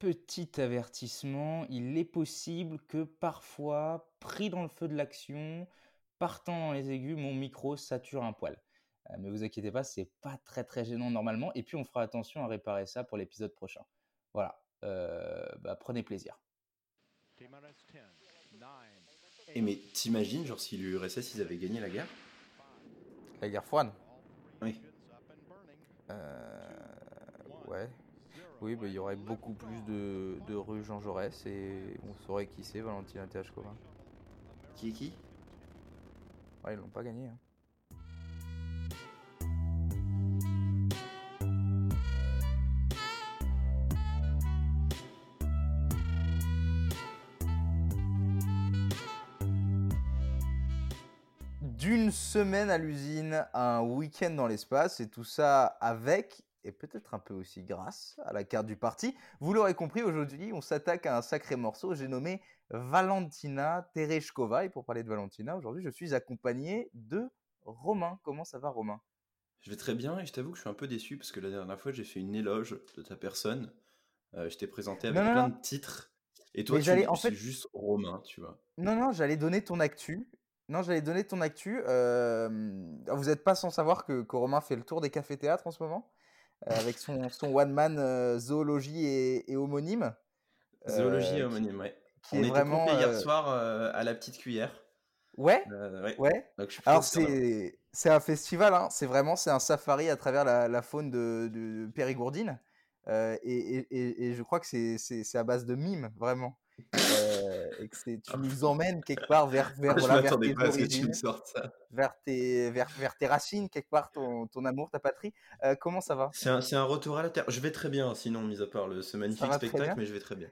petit avertissement, il est possible que parfois, pris dans le feu de l'action, partant dans les aigus, mon micro sature un poil. Euh, mais vous inquiétez pas, c'est pas très très gênant normalement. Et puis on fera attention à réparer ça pour l'épisode prochain. Voilà, euh, bah, prenez plaisir. Et mais t'imagines, genre si l'URSS ils avaient gagné la guerre? La guerre froide? Oui. Euh, ouais. Oui, bah, il y aurait beaucoup plus de, de rue Jean Jaurès et on saurait qui c'est Valentina Tereshkova. Qui est qui? Ouais, ils l'ont pas gagné. hein. D'une semaine à l'usine à un week-end dans l'espace, et tout ça avec, et peut-être un peu aussi grâce à la carte du parti. Vous l'aurez compris, aujourd'hui, on s'attaque à un sacré morceau. J'ai nommé Valentina Tereshkova. Et pour parler de Valentina, aujourd'hui, je suis accompagné de Romain. Comment ça va, Romain? Je vais très bien et je t'avoue que je suis un peu déçu parce que la dernière fois j'ai fait une éloge de ta personne. Euh, je t'ai présenté avec Non, non, plein non. de titres. Et toi, Mais tu en fait- juste Romain, tu vois. Non, non, j'allais donner ton actu. Non, j'allais donner ton actu. Euh, vous n'êtes pas sans savoir que, que Romain fait le tour des cafés-théâtres en ce moment, avec son, son one-man euh, zoologie et, et homonyme. Euh, Zoologie qui- homonyme, ouais. qui On est était vraiment, hier euh, soir euh, à la petite cuillère. Ouais, Euh, ouais. Donc Alors c'est c'est un festival, hein. c'est vraiment c'est un safari à travers la, la faune de, de Périgourdine Euh, et, et, et, et je crois que c'est à base de mimes vraiment Euh, et que tu nous emmènes quelque part vers vers je voilà, vers tes pas à ce que tu origines, me sortes ça. vers tes vers vers tes racines quelque part ton ton amour ta patrie. Euh, comment ça va? C'est un, retour à la terre. Je vais très bien, sinon, mis à part le, ce magnifique spectacle, mais je vais très bien.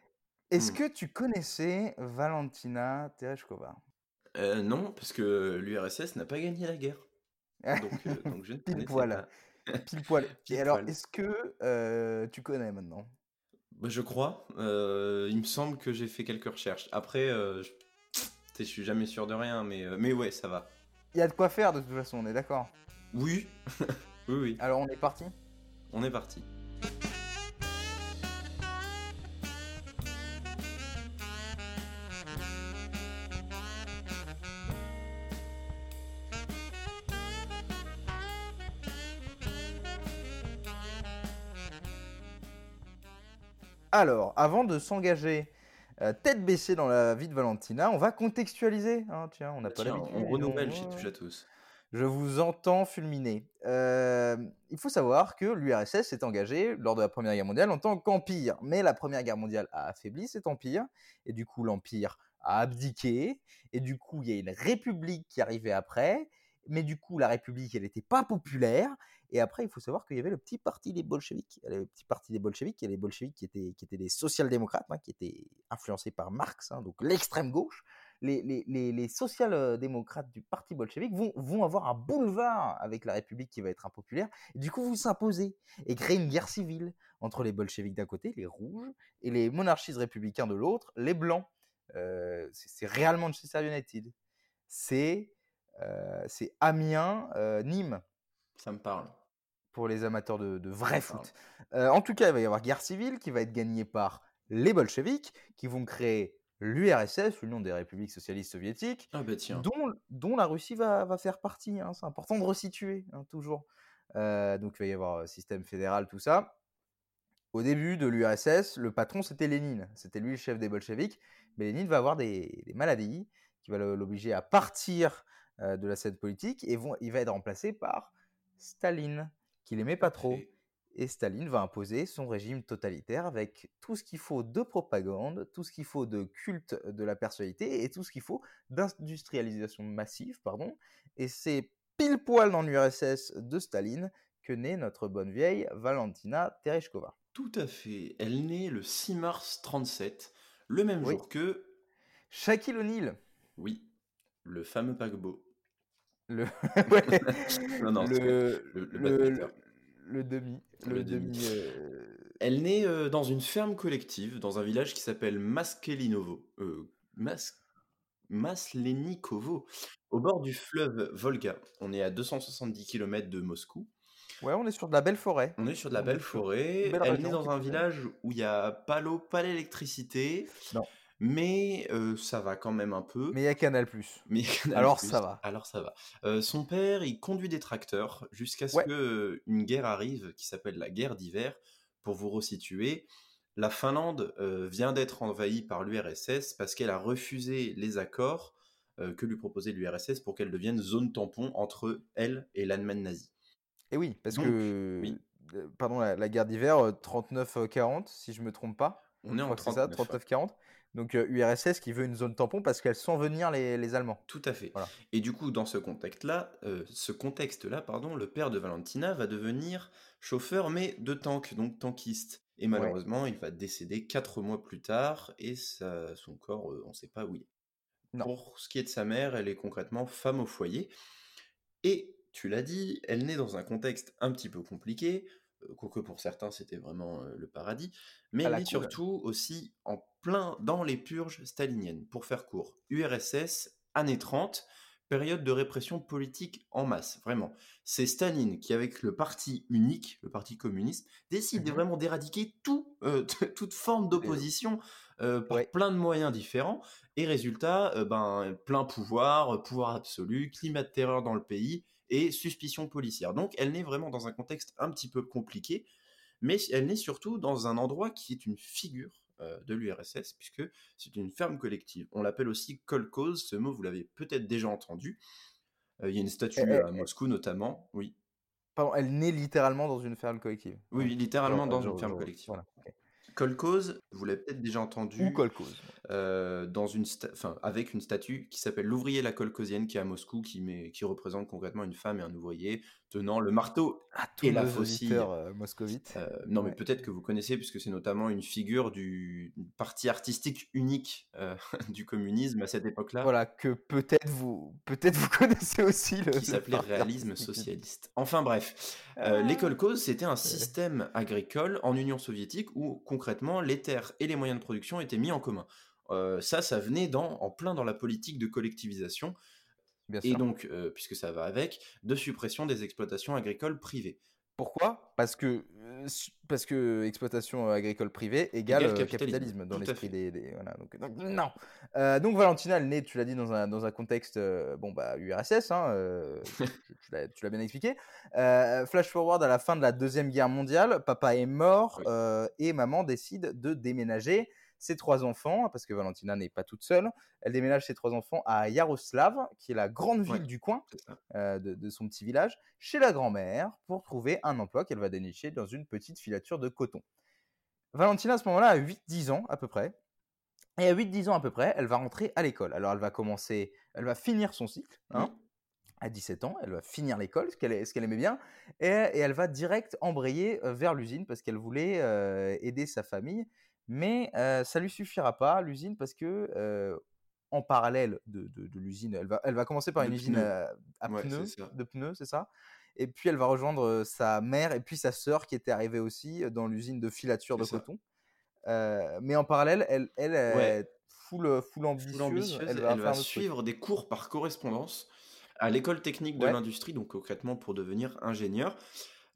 Est-ce Hmm. que tu connaissais Valentina Tereshkova? Euh, non, parce que l'URSS n'a pas gagné la guerre. Donc, euh, donc je ne Pile connaissais poil. Pile poil. Et alors est-ce que tu connais maintenant? Je crois. Euh, il me semble que j'ai fait quelques recherches. Après, euh, je... je suis jamais sûr de rien, mais, euh, mais ouais, ça va. Il y a de quoi faire de toute façon, on est d'accord. Oui, oui, oui. Alors on est parti? On est parti. Alors, avant de s'engager euh, tête baissée dans la vie de Valentina, on va contextualiser. hein, tiens, on n'a pas Tiens, l'habitude. on renouvelle chez. Touche à tous. Je vous entends fulminer. Euh, il faut savoir que l'URSS s'est engagée lors de la Première Guerre mondiale en tant qu'empire. Mais la Première Guerre mondiale a affaibli cet empire, et du coup l'empire a abdiqué, et du coup il y a une république qui arrivait après, mais du coup la république elle n'était pas populaire, et après il faut savoir qu'il y avait le petit parti des bolcheviks. Le petit parti des bolcheviks, il y a les bolcheviks qui étaient, des social-démocrates, hein, qui étaient influencés par Marx, hein, donc l'extrême gauche, les, les, social-démocrates du parti bolchevique vont, avoir un boulevard avec la République qui va être impopulaire, et du coup vous s'imposez et créer une guerre civile entre les bolcheviks d'un côté, les rouges, et les monarchistes républicains de l'autre, les blancs. Euh, c'est Real Manchester United. C'est euh, Amiens, euh, Nîmes Ça me parle. pour les amateurs de, de vrai foot. Euh, en tout cas, il va y avoir guerre civile qui va être gagnée par les bolcheviks qui vont créer l'URSS, l'Union des républiques socialistes soviétiques, Ah bah tiens. dont, dont la Russie va, va faire partie. hein. C'est important de resituer, hein, toujours. Euh, donc il va y avoir euh, système fédéral, tout ça. Au début de l'URSS, le patron c'était Lénine. C'était lui le chef des bolcheviks. Mais Lénine va avoir des, des maladies qui va l'obliger à partir euh, de la scène politique et vont, il va être remplacé par Staline, qu'il aimait pas trop. Et- Staline va imposer son régime totalitaire avec tout ce qu'il faut de propagande, tout ce qu'il faut de culte de la personnalité et tout ce qu'il faut d'industrialisation massive, pardon. Et c'est pile poil dans l'URSS de Staline que naît notre bonne vieille Valentina Tereshkova. Tout à fait. Elle naît le 6 mars 37, le même Oui. jour que, Shaquille O'Neal, oui, le fameux paquebot. Le, ouais, Non, non, le, le- demi, le, demi. demi, euh, Elle naît euh, dans une ferme collective, dans un village qui s'appelle Maskelinovo. Euh, Mas... Maslenikovo, au bord du fleuve Volga. On est à 270 km de Moscou. Ouais, on est sur de la belle forêt. On est sur de la On est belle forêt. belle Elle naît dans un village où il y a pas l'eau, pas l'électricité, Non. Mais euh, ça va quand même un peu. Mais il y a Canal+. Mais Canal+, Alors ça va. Alors ça va. Euh, son père, il conduit des tracteurs jusqu'à ce Ouais. que une guerre arrive qui s'appelle la guerre d'hiver. Pour vous resituer, la Finlande euh, vient d'être envahie par l'URSS parce qu'elle a refusé les accords que lui proposait l'URSS pour qu'elle devienne zone tampon entre elle et l'Allemagne nazie. Et oui, parce Donc, que oui. pardon, la, la guerre d'hiver euh, 39-40, si je me trompe pas. On est en crois que c'est ça, 39, 39-40. Donc euh, URSS qui veut une zone tampon parce qu'elle sent venir les, les Allemands. Tout à fait. Voilà. Et du coup, dans ce contexte-là, euh, ce contexte-là, pardon, le père de Valentina va devenir chauffeur, mais de tank, donc tankiste. Et malheureusement, il va décéder quatre mois plus tard, et ça- son corps, euh, on ne sait pas où il est. Non. Pour ce qui est de sa mère, elle est concrètement femme au foyer. Et tu l'as dit, elle naît dans un contexte un petit peu compliqué, euh, quoique pour certains c'était vraiment euh, le paradis, mais est surtout aussi en plein dans les purges staliniennes. Pour faire court, URSS, années 30, période de répression politique en masse, vraiment. C'est Staline qui, avec le parti unique, le parti communiste, décide Mhm. vraiment d'éradiquer tout, euh, toute forme d'opposition euh, par Ouais. plein de moyens différents. Et résultat, euh, ben, plein pouvoir, euh, pouvoir absolu, climat de terreur dans le pays et suspicion policière. Donc elle naît vraiment dans un contexte un petit peu compliqué, mais elle naît surtout dans un endroit qui est une figure euh, de l'URSS, puisque c'est une ferme collective. On l'appelle aussi kolkhoz, ce mot vous l'avez peut-être déjà entendu. Euh, Il y a une statue à Moscou notamment, oui. Pardon, elle naît littéralement dans une ferme collective. Oui, littéralement dans une ferme collective. Voilà. Kolkhoz, vous l'avez peut-être déjà entendu. Ou euh, dans une sta- enfin, avec une statue qui s'appelle l'ouvrier la kolkhozienne qui est à Moscou, qui, met, qui représente concrètement une femme et un ouvrier tenant le marteau Ah, et tous la nos faucille. euh, moscovites. Euh, non, mais peut-être que vous connaissez, puisque c'est notamment une figure du parti artistique unique euh, du communisme à cette époque-là, Voilà, que peut-être vous, peut-être vous connaissez aussi le. qui s'appelait réalisme socialiste. Enfin bref, Ah. kolkhozes, c'était un système agricole en Union soviétique où concrètement les terres et les moyens de production étaient mis en commun. Ça, ça venait dans, en plein dans la politique de collectivisation Bien et sûr. donc, euh, puisque ça va avec, de suppression des exploitations agricoles privées. Pourquoi? Parce que euh, parce que exploitation agricole privée égale, Égale capitalisme, capitalisme, dans l'esprit des, des- voilà, donc, donc, non. Euh, donc Valentina, elle naît, tu l'as dit dans un dans un contexte euh, bon bah URSS, hein, tu, l'as bien expliqué. Flash forward à la fin de la deuxième guerre mondiale, papa est mort Oui. et maman décide de déménager ses trois enfants parce que Valentina n'est pas toute seule. Elle déménage ses trois enfants à Yaroslav, qui est la grande ville Ouais. du coin euh, de, de son petit village, chez la grand-mère, pour trouver un emploi qu'elle va dénicher dans une petite filature de coton. Valentina, à ce moment-là, a 8-10 ans à peu près. Et à 8-10 ans à peu près, elle va rentrer à l'école. Alors elle va commencer, elle va finir son cycle. hein. Mhm. À 17 ans, elle va finir l'école, ce qu'elle qu'elle aimait bien, et, et elle va direct embrayer euh, vers l'usine parce qu'elle voulait euh, aider sa famille. Mais euh, ça lui suffira pas, l'usine, parce que euh, en parallèle de, de- de l'usine, elle va, elle va commencer par De une usine pneus. à Ouais, pneus, de pneus, c'est ça Et puis elle va rejoindre sa mère et puis sa sœur qui était arrivée aussi dans l'usine de filature de ça. coton. Euh, mais en parallèle, elle, elle Ouais. est full, full ambitieuse. Full ambitieuse, elle elle va, truc. suivre des cours par correspondance à l'école technique de Ouais. l'industrie, donc concrètement pour devenir ingénieur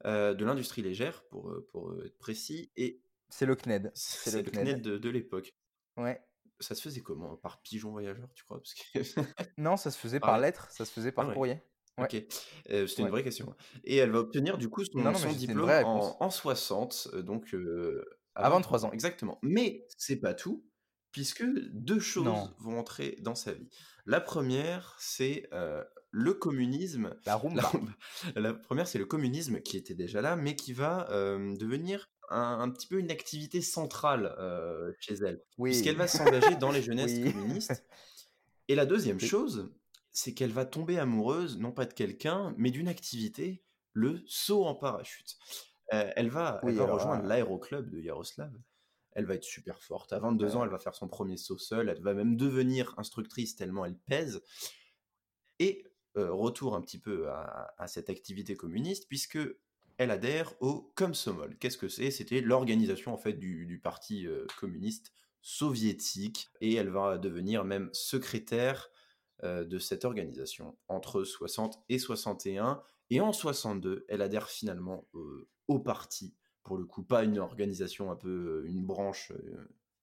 euh, de l'industrie légère, pour, pour être précis, et C'est le CNED. c'est le CNED de, de l'époque. Ouais. Ça se faisait comment? Par pigeon voyageur, tu crois? Parce que... Non, ça se faisait Par par lettre ça se faisait par Ah ouais. courrier. Ouais. Ok, Euh, c'était Ouais. une vraie question. Et elle va obtenir du coup son, Non, non, diplôme en, en 60, euh, donc euh, À 23 ans. Exactement. Mais c'est pas tout, puisque deux choses Non. vont entrer dans sa vie. La première, c'est euh, le communisme. La rumba. La, rumba. La première, c'est le communisme qui était déjà là, mais qui va devenir un, un petit peu une activité centrale euh, chez elle, Oui. puisqu'elle va s'engager dans les jeunesses Oui. communistes. Et la deuxième chose, c'est qu'elle va tomber amoureuse, non pas de quelqu'un, mais d'une activité, le saut en parachute. Euh, elle va, elle Oui, va alors rejoindre là- l'aéroclub de Yaroslav. Elle va être super forte. À 22 ans, elle va faire son premier saut seul. Elle va même devenir instructrice tellement elle pèse. Et euh, retour un petit peu à, à cette activité communiste, puisque elle adhère au Komsomol. Qu'est-ce que c'est? C'était l'organisation en fait du, parti euh, communiste soviétique, et elle va devenir même secrétaire euh, de cette organisation entre 60 et 61. Et en 62, elle adhère finalement au parti, pour le coup, pas une organisation un peu, une branche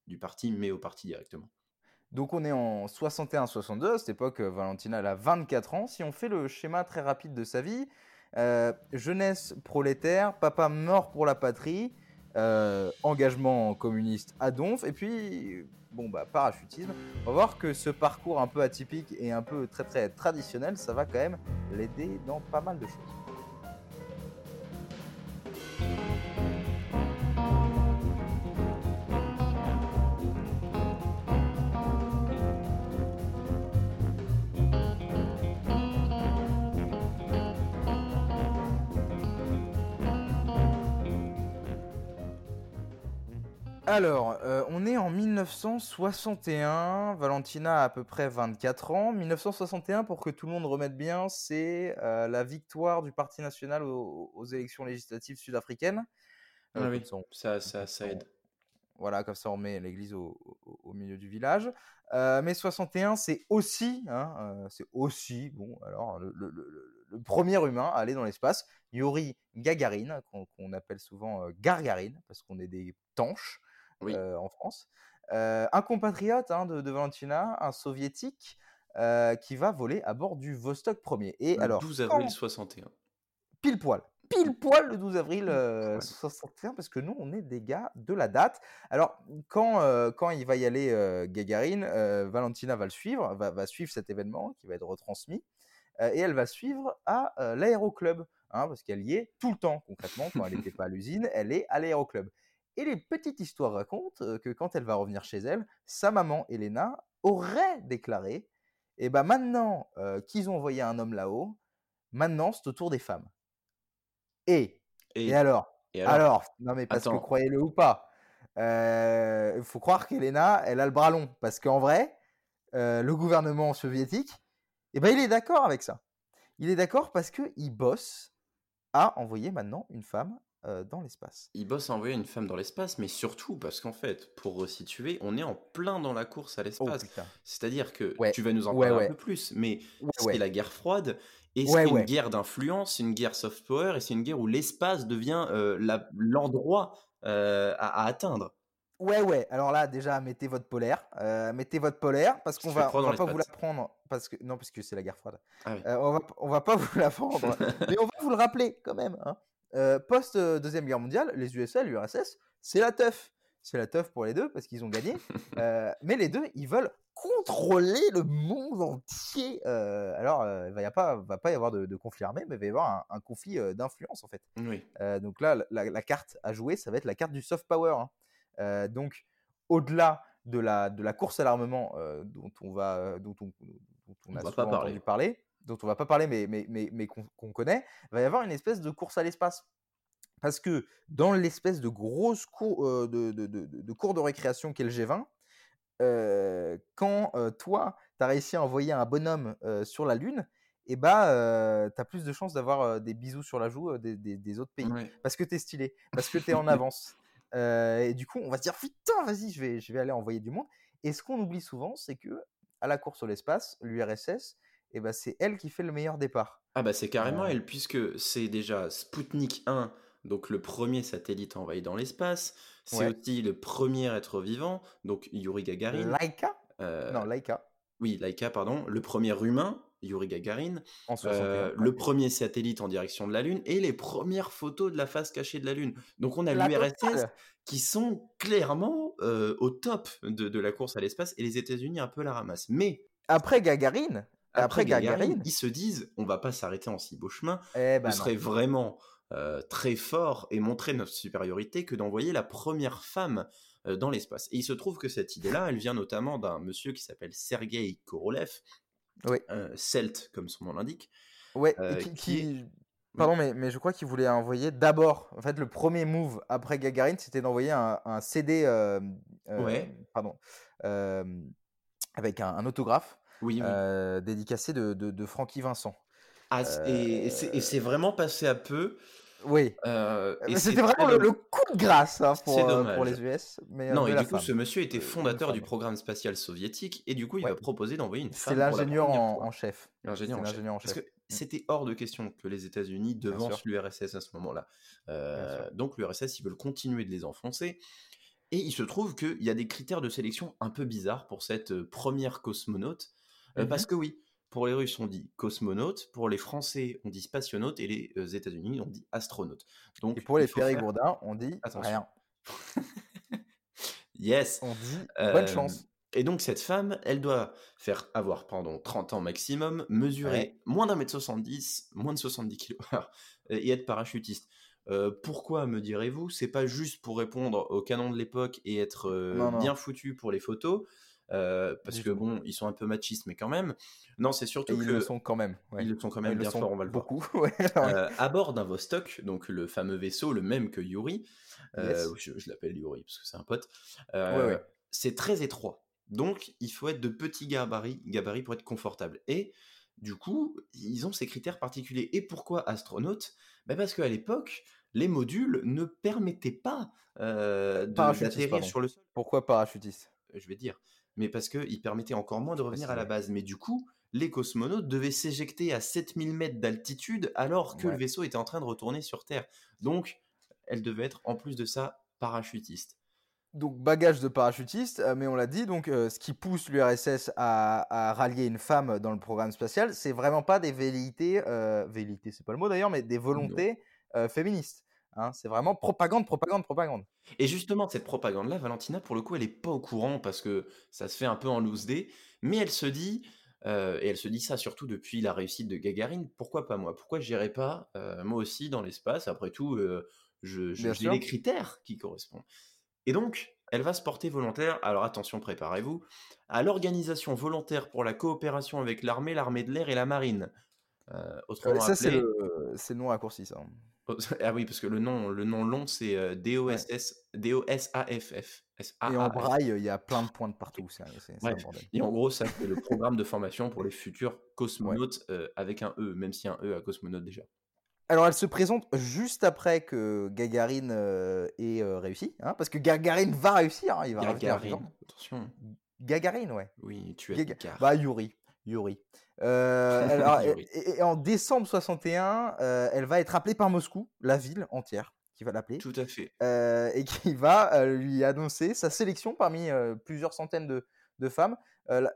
du parti, mais au parti directement. Donc on est en 61-62, à cette époque, Valentina elle a 24 ans. Si on fait le schéma très rapide de sa vie, jeunesse prolétaire, papa mort pour la patrie, engagement communiste à Donf, et puis bon bah parachutisme. On va voir que ce parcours un peu atypique et un peu très très traditionnel, ça va quand même l'aider dans pas mal de choses. Alors, euh, on est en 1961. Valentina a à peu près 24 ans. 1961, pour que tout le monde remette bien, c'est euh, la victoire du Parti national aux, élections législatives sud-africaines. Ah oui, ça, ça, ça, aide. Voilà, comme ça on met l'église au, milieu du village. Euh, mais 61, c'est aussi, hein, c'est aussi, bon, alors le, premier humain à aller dans l'espace, Yuri Gagarin, qu'on appelle souvent Gargarine, parce qu'on est des tanches en France. un compatriote hein, de, Valentina, un soviétique, qui va voler à bord du Vostok 1er. Et le alors, 12 avril 61. Pile poil. Pile poil le 12 avril 61, parce que nous, on est des gars de la date. Alors, quand, quand il va y aller, Gagarine, Valentina va le suivre, va, va, suivre cet événement qui va être retransmis, et elle va suivre à l'aéroclub, hein, parce qu'elle y est tout le temps, concrètement, quand elle n'était pas à l'usine, elle est à l'aéroclub. Et les petites histoires racontent que quand elle va revenir chez elle, sa maman, Elena, aurait déclaré Et ben maintenant qu'ils ont envoyé un homme là-haut, maintenant c'est au tour des femmes. Et, et, alors, alors, Non, mais parce que croyez-le ou pas, il faut croire qu'Elena, elle a le bras long. Parce qu'en vrai, le gouvernement soviétique, eh ben, il est d'accord avec ça. Il est d'accord parce qu'il bosse à envoyer maintenant une femme dans l'espace. Il bosse à envoyer une femme dans l'espace, mais surtout parce qu'en fait, pour resituer, on est en plein dans la course à oh, l'espace. C'est-à-dire que tu vas nous en parler un peu plus, mais c'est la guerre froide? Et c'est une guerre d'influence, c'est une guerre soft power, et c'est une guerre où l'espace devient l'endroit à, atteindre? Ouais, ouais. Alors là, déjà, mettez votre polaire. mettez votre polaire parce qu'on va, on va pas vous la prendre. Parce que, non, parce que c'est la guerre froide. Ah on, va, on va pas vous la prendre. mais on va vous le rappeler quand même. Hein. Euh, post euh, deuxième guerre mondiale, les USA, l'URSS, c'est la teuf. C'est la teuf pour les deux parce qu'ils ont gagné. Euh, mais les deux, ils veulent contrôler le monde entier. alors, il va, y pas, va pas y avoir de, conflit armé, mais il va y avoir un, conflit d'influence en fait. donc là, la, carte à jouer, ça va être la carte du soft power. Hein. donc, au-delà de la, de la course à l'armement dont on va, dont on, on a souvent entendu parler, dont on va pas parler, mais, mais, mais, mais qu'on connaît, va y avoir une espèce de course à l'espace. Parce que dans l'espèce de grosse cour, euh, de, de, de, de, cours de récréation qu'est le G20, euh, quand euh, toi, tu as réussi à envoyer un bonhomme sur la Lune, et eh bah, tu as plus de chances d'avoir des bisous sur la joue des, des, autres pays. Parce que tu es stylé, parce que tu es en avance. et du coup, on va se dire, putain, vas-y, je vais, je vais aller envoyer du monde. Et ce qu'on oublie souvent, c'est que à la course au l'espace, l'URSS, et bah, c'est elle qui fait le meilleur départ. Ah bah c'est carrément elle, puisque c'est déjà Sputnik 1, donc le premier satellite envoyé dans l'espace. C'est aussi le premier être vivant, donc Yuri Gagarin. Laika euh, Non, Laika. Oui, Laika, pardon. Le premier humain, Yuri Gagarin. En euh, le premier satellite en direction de la Lune et les premières photos de la face cachée de la Lune. Donc on a l'URSS qui sont clairement euh, au top de, de, la course à l'espace et les États-Unis un peu la ramassent. Mais après Gagarine, après, Gagarine, ils se disent on va pas s'arrêter en si beau chemin. Eh ben serait vraiment euh, très fort et montrer notre supériorité que d'envoyer la première femme euh, dans l'espace. Et il se trouve que cette idée-là, elle vient notamment d'un monsieur qui s'appelle Sergei Korolev, oui. Euh, Celt comme son nom l'indique. Ouais, qui, Pardon, mais, mais, je crois qu'il voulait envoyer d'abord. En fait, le premier move après Gagarine, c'était d'envoyer un, CD. ouais. Pardon. avec un, autographe oui, dédicacé de, de, Francky Vincent. Ah, et, c'est vraiment passé à peu. Oui. C'était vraiment le, coup de grâce hein, pour, pour, les US. Mais, non, et du coup, ce monsieur était fondateur du programme spatial soviétique et du coup, il va proposer d'envoyer une femme. C'est l'ingénieur en, chef. L'ingénieur en, chef. Parce que c'était hors de question que les États-Unis devancent l'URSS à ce moment-là. Euh, donc l'URSS, ils veulent continuer de les enfoncer. Et il se trouve qu'il y a des critères de sélection un peu bizarres pour cette euh, première cosmonaute. Euh, parce que oui, pour les Russes, on dit cosmonaute, pour les Français, on dit spationaute, et les États-Unis, on dit astronaute. Donc, et pour les périgourdins, on dit rien. yes. On dit bonne chance. Et donc cette femme, elle doit faire avoir pendant 30 ans maximum, mesurer moins d'un mètre 70, moins de 70 kg et être parachutiste. Euh, pourquoi me direz-vous? C'est pas juste pour répondre au canon de l'époque et être euh, bien foutu pour les photos, euh, parce que bon, ils sont un peu machistes, mais quand même. Non, c'est surtout que ils le sont quand même. Ils le sont quand même bien fort, on va le beaucoup. voir. à bord d'un Vostok, donc le fameux vaisseau, le même que Yuri. Je, je l'appelle Yuri parce que c'est un pote. c'est très étroit. Donc, il faut être de petits gabarits, gabarits pour être confortable. Et du coup, ils ont ces critères particuliers. Et pourquoi astronaute? Bah Parce qu'à l'époque, les modules ne permettaient pas euh, d'atterrir sur le sol. Pourquoi parachutiste? Je vais dire. Mais parce qu'ils permettaient encore moins de revenir à la base. Mais du coup, les cosmonautes devaient s'éjecter à 7000 mètres d'altitude alors que le vaisseau était en train de retourner sur Terre. Donc, elles devaient être, en plus de ça, parachutistes donc bagage de parachutiste, euh, mais on l'a dit, donc euh, ce qui pousse l'URSS à, rallier une femme dans le programme spatial, c'est vraiment pas des velléités, euh, velléités c'est pas le mot d'ailleurs, mais des volontés euh, féministes. Hein. c'est vraiment propagande, propagande, propagande. Et justement, cette propagande-là, Valentina, pour le coup, elle est pas au courant parce que ça se fait un peu en loose day, mais elle se dit, et elle se dit ça surtout depuis la réussite de Gagarine, pourquoi pas moi? Pourquoi j'irai pas moi aussi dans l'espace? Après tout, je, j'ai les critères qui correspondent. Et donc, elle va se porter volontaire, alors attention, préparez-vous, à l'Organisation volontaire pour la coopération avec l'armée, l'armée de l'air et la marine. Euh, autrement ça, c'est le, le, nom raccourci, ça. Ah oui, parce que le nom, le nom long, c'est euh, DOSS, DOSAFF. Et en braille, il y a plein de points de partout. C'est, Et en gros, ça c'est le programme de formation pour les futurs cosmonautes euh, avec un E, même a un E à cosmonaute déjà. Alors, elle se présente juste après que Gagarine euh, ait réussi, hein, parce que Gagarine va réussir. Hein, il va Gagarine, attention. Gagarine, ouais. Oui, tu es. Bah, Yuri. Yuri. Euh, et, en décembre 61, elle va être appelée par Moscou, la ville entière, qui va l'appeler. Tout à fait. et qui va lui annoncer sa sélection parmi plusieurs centaines de, de femmes. la,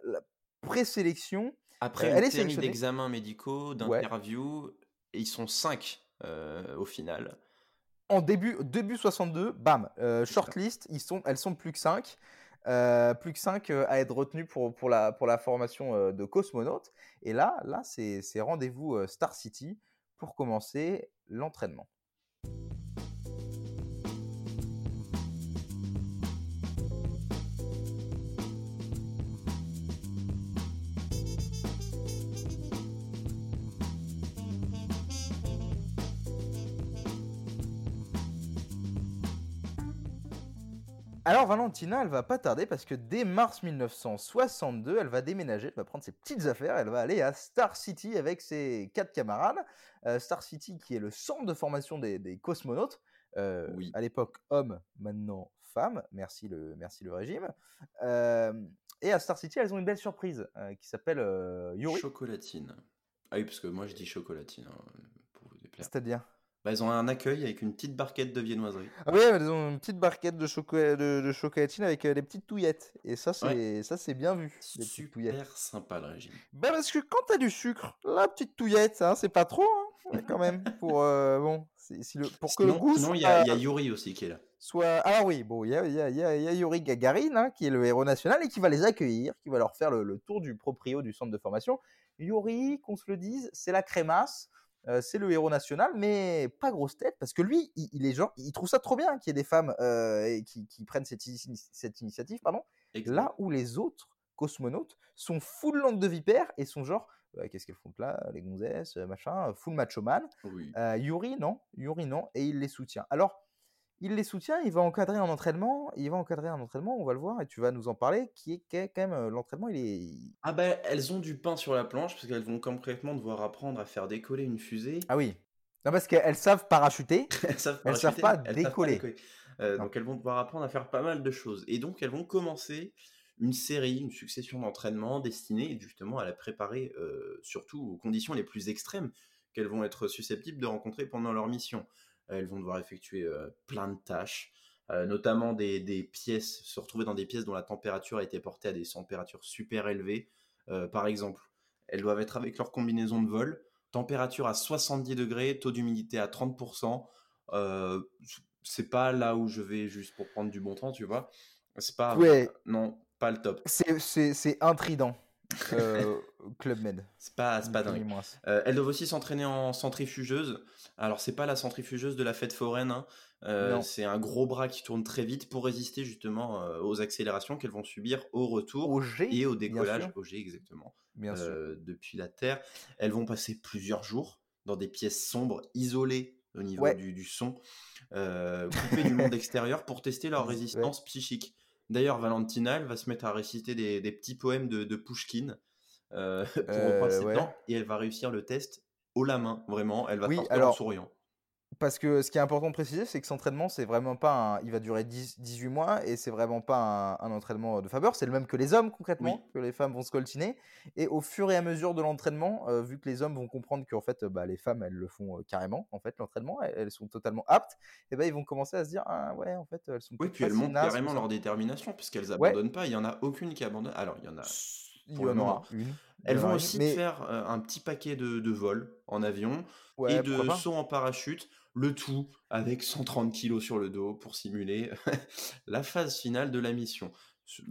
présélection. Après une série d'examens médicaux, d'interviews, et ils sont 5 euh, au final. En début, début 62, bam, euh, shortlist, ils sont, elles sont plus que 5. Euh, plus que 5 à être retenues pour, pour, la, formation de cosmonautes. Et là, là c'est rendez-vous Star City pour commencer l'entraînement. Alors Valentina, elle va pas tarder parce que dès mars 1962, elle va déménager, elle va prendre ses petites affaires, elle va aller à Star City avec ses quatre camarades. Euh, Star City qui est le centre de formation des, cosmonautes. Euh, oui. À l'époque, homme, maintenant femme. Merci le, merci le régime. Euh, et à Star City, elles ont une belle surprise qui s'appelle Yuri. Chocolatine. Ah oui, parce que moi je dis chocolatine hein, pour vous déplaire. C'est-à-dire? Bah, ils ont un accueil avec une petite barquette de viennoiserie. Ah oui, ils ont une petite barquette de, de, chocolatine avec euh, des petites touillettes. Et ça, c'est ça c'est bien vu. Super sympa le régime. Bah parce que quand t'as du sucre, la petite touillette, hein, c'est pas trop, hein, quand même. Pour, euh, bon, si le, pour que le goût. Sinon, il y, a Yuri aussi qui est là. Soit... Ah oui, bon, il y a, y, a, y a, Yuri Gagarin, hein, qui est le héros national et qui va les accueillir, qui va leur faire le, le tour du proprio du centre de formation. Yuri, qu'on se le dise, c'est la crémasse. Euh, c'est le héros national, mais pas grosse tête, parce que lui, il, est genre, il trouve ça trop bien qu'il y ait des femmes euh, qui, prennent cette, initiative, pardon. Là où les autres cosmonautes sont full langue de vipère et sont genre, qu'est-ce qu'elles font là, les gonzesses, machin, full macho man. Yuri, non, Yuri, non, et il les soutient. Alors, il les soutient, il va encadrer un entraînement, il va encadrer un entraînement, on va le voir, et tu vas nous en parler, qui est, quand même euh, l'entraînement, il est... Ah ben, elles ont du pain sur la planche, parce qu'elles vont complètement devoir apprendre à faire décoller une fusée. Ah oui. Non, parce qu'elles savent parachuter, elles savent, savent pas décoller. Euh, donc elles vont devoir apprendre à faire pas mal de choses. Et donc elles vont commencer une série, une succession d'entraînements destinés justement à la préparer surtout aux conditions les plus extrêmes qu'elles vont être susceptibles de rencontrer pendant leur mission. Elles vont devoir effectuer plein de tâches, notamment des, des, pièces, se retrouver dans des pièces dont la température a été portée à des températures super élevées. par exemple, elles doivent être avec leur combinaison de vol, température à 70 degrés, taux d'humidité à 30%. Euh, c'est pas là où je vais juste pour prendre du bon temps, tu vois. C'est pas. Ouais. Non, pas le top. C'est intrident. Euh, Club Med. C'est pas, pas dingue. Euh, elles doivent aussi s'entraîner en centrifugeuse. Alors, c'est pas la centrifugeuse de la fête foraine. Hein. Euh, c'est un gros bras qui tourne très vite pour résister justement euh, aux accélérations qu'elles vont subir au retour au G, et au décollage au G exactement. Bien sûr. Depuis la Terre, elles vont passer plusieurs jours dans des pièces sombres, isolées au niveau du, son, coupées du monde extérieur pour tester leur résistance psychique. D'ailleurs, Valentina, elle va se mettre à réciter des, petits poèmes de, de Pushkin euh, pour reprendre ses ouais. et elle va réussir le test haut la main, vraiment. Elle va oui, alors, en souriant. Parce que ce qui est important de préciser, c'est que cet entraînement, c'est vraiment pas un... Il va durer 10, 18 mois et c'est vraiment pas un, entraînement de faveur. C'est le même que les hommes, concrètement, que les femmes vont se coltiner. Et au fur et à mesure de l'entraînement, euh, vu que les hommes vont comprendre qu'en fait, bah, les femmes, elles le font euh, carrément, en fait, l'entraînement, elles, sont totalement aptes, et ben ils vont commencer à se dire, ah ouais, en fait, elles sont Oui, puis elles montrent carrément leur détermination, puisqu'elles abandonnent pas. Il y en a aucune qui abandonne. Alors, il y en a. Il y en aura une. Elles vont aussi faire euh, un petit paquet de, de vols en avion et de sauts en parachute le tout avec 130 kilos sur le dos pour simuler la phase finale de la mission.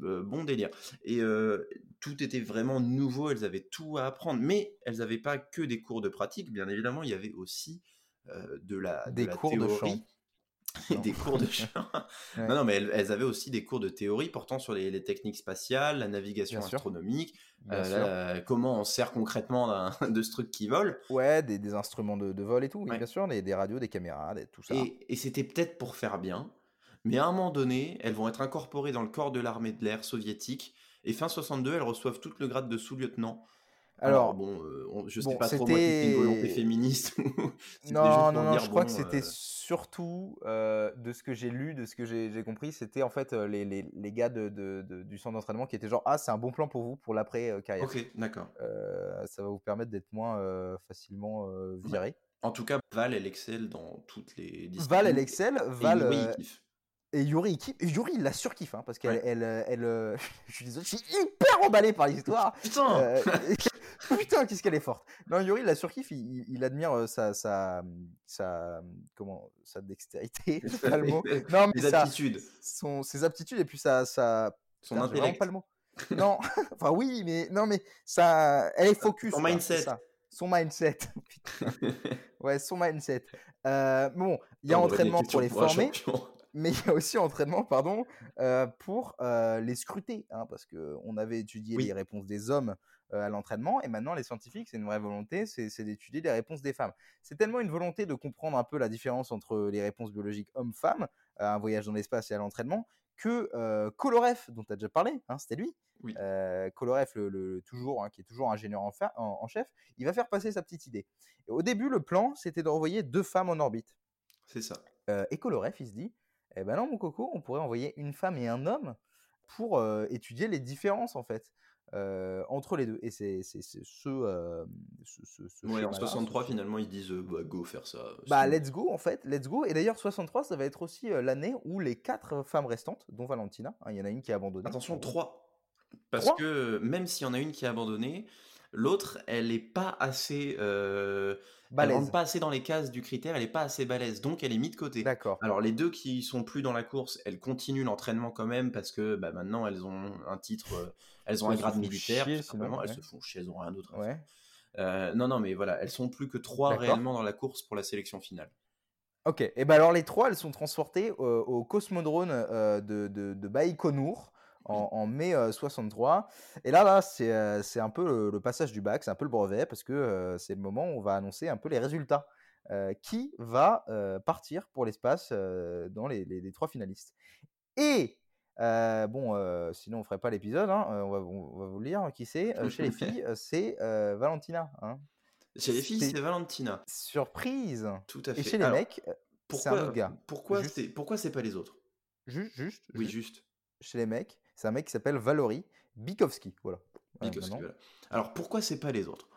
Euh, bon délire. Et euh, tout était vraiment nouveau, elles avaient tout à apprendre, mais elles n'avaient pas que des cours de pratique, bien évidemment, il y avait aussi euh, de la, des la cours théorie. de chant. des cours de chant. Non, non, mais elles, avaient aussi des cours de théorie portant sur les, techniques spatiales, la navigation astronomique, comment on sert concrètement de ce truc qui vole. Ouais, des, instruments de, vol et tout, bien sûr, des radios, des caméras, tout ça. Et, c'était peut-être pour faire bien, mais à un moment donné, elles vont être incorporées dans le corps de l'armée de l'air soviétique, et fin 62, elles reçoivent tout le grade de sous-lieutenant. Alors, bon, je sais pas trop moi si une volonté féministe. non, non, non, je crois que c'était surtout, de ce que j'ai lu, de ce que j'ai compris, c'était en fait les, les, les, gars de, de, du centre d'entraînement qui étaient genre Ah, c'est un bon plan pour vous pour l'après-carrière. Ok, d'accord. ça va vous permettre d'être moins facilement viré. En tout cas, Val, elle excelle dans toutes les disciplines. Val, elle excelle. Val, et Yuri, Yuri, il la surkiffe, hein, parce qu'elle, elle, elle, je suis désolé, je suis hyper emballé par l'histoire. Putain, putain, qu'est-ce qu'elle est forte. Non, Yuri, il la surkiffe, il, il admire sa, sa, sa, comment, sa dextérité, pas le mot. Non, mais ses aptitudes, son, ses aptitudes et puis sa, sa, son intellect. pas le mot. non, enfin oui, mais non, mais ça, elle est focus. Son mindset. Son mindset. ouais, son mindset. Euh, bon, il y a entraînement pour les former mais il y a aussi entraînement pardon, euh, pour euh, les scruter, hein, parce qu'on avait étudié les réponses des hommes euh, à l'entraînement, et maintenant les scientifiques, c'est une vraie volonté, c'est d'étudier les réponses des femmes. C'est tellement une volonté de comprendre un peu la différence entre les réponses biologiques hommes-femmes, à un voyage dans l'espace et à l'entraînement, que Coloref, dont tu as déjà parlé, hein, c'était lui, oui. Le, toujours, hein, qui est toujours ingénieur en, en, chef, il va faire passer sa petite idée. Et au début, le plan, c'était d'envoyer deux femmes en orbite. C'est ça. et Coloref, il se dit, eh ben non, mon coco, on pourrait envoyer une femme et un homme pour étudier les différences en fait entre les deux. Et c'est ce, ce, en 63 finalement ils disent bah, go faire ça. Bah let's go en fait, let's go. Et d'ailleurs 63 ça va être aussi l'année où les quatre femmes restantes, dont Valentina, hein, il y en a une qui a abandonné. Attention, trois. Parce que même s'il y en a une qui a abandonné, l'autre elle n'est pas assez elle rentre pas assez dans les cases du critère, elle est pas assez balèze, donc elle est mise de côté. D'accord. Alors les deux qui sont plus dans la course, elles continuent l'entraînement quand même parce que bah, maintenant elles ont un titre, euh, elles ont un grade militaire, elles se font chier, elles ont rien d'autre. Ouais. Euh, non non mais voilà, elles sont plus que trois réellement dans la course pour la sélection finale. Ok, et ben alors les trois, elles sont transportées au, cosmodrome euh, de, de, de Baïkonour en, mai 63. Et là, là c'est un peu le, passage du bac, c'est un peu le brevet, parce que c'est le moment où on va annoncer un peu les résultats. qui va partir pour l'espace dans les, les, trois finalistes. Et bon, sinon on ferait pas l'épisode, hein, on, va, on, va, vous le lire, qui c'est Chez les filles, c'est Valentina. Hein. Chez les filles, c'est Valentina. Surprise Tout à fait. Et chez les mecs, c'est un autre gars. Pourquoi c'est pourquoi c'est pas les autres? Juste, juste. Oui, juste. Chez les mecs, C'est un mec qui s's'appelle Valory Bikowski. Voilà. Bikowski, voilà. Alors pourquoi c'est pas les autres?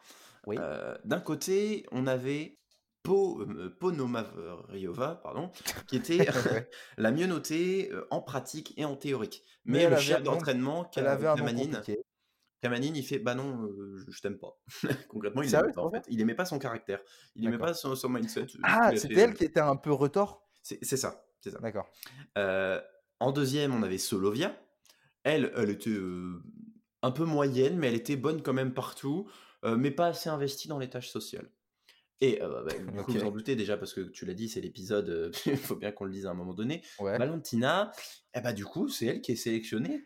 Oui. Euh, D'un côté, on avait Po, euh, Ponomariova, pardon, qui était la mieux notée euh, en pratique et en théorique. Mais Mais, le chef d'entraînement, Kamanine. Kamanine, il fait Bah non, euh, je, t'aime pas. Concrètement, il l'aimait pas en c'est fait. Il aimait pas son caractère. Il aimait D'accord. pas son, son mindset. Ah, c'était elle euh, qui était un peu retors C'est ça. C'est ça. D'accord. Euh, en deuxième, on avait Solovia. Elle, elle était euh, un peu moyenne, mais elle était bonne quand même partout, euh, mais pas assez investie dans les tâches sociales. Et euh, bah, du coup, Ok. vous en doutez déjà, parce que tu l'as dit, c'est l'épisode, euh, il faut bien qu'on le dise à un moment donné. Ouais. Valentina, eh bah, du coup, c'est elle qui est sélectionnée.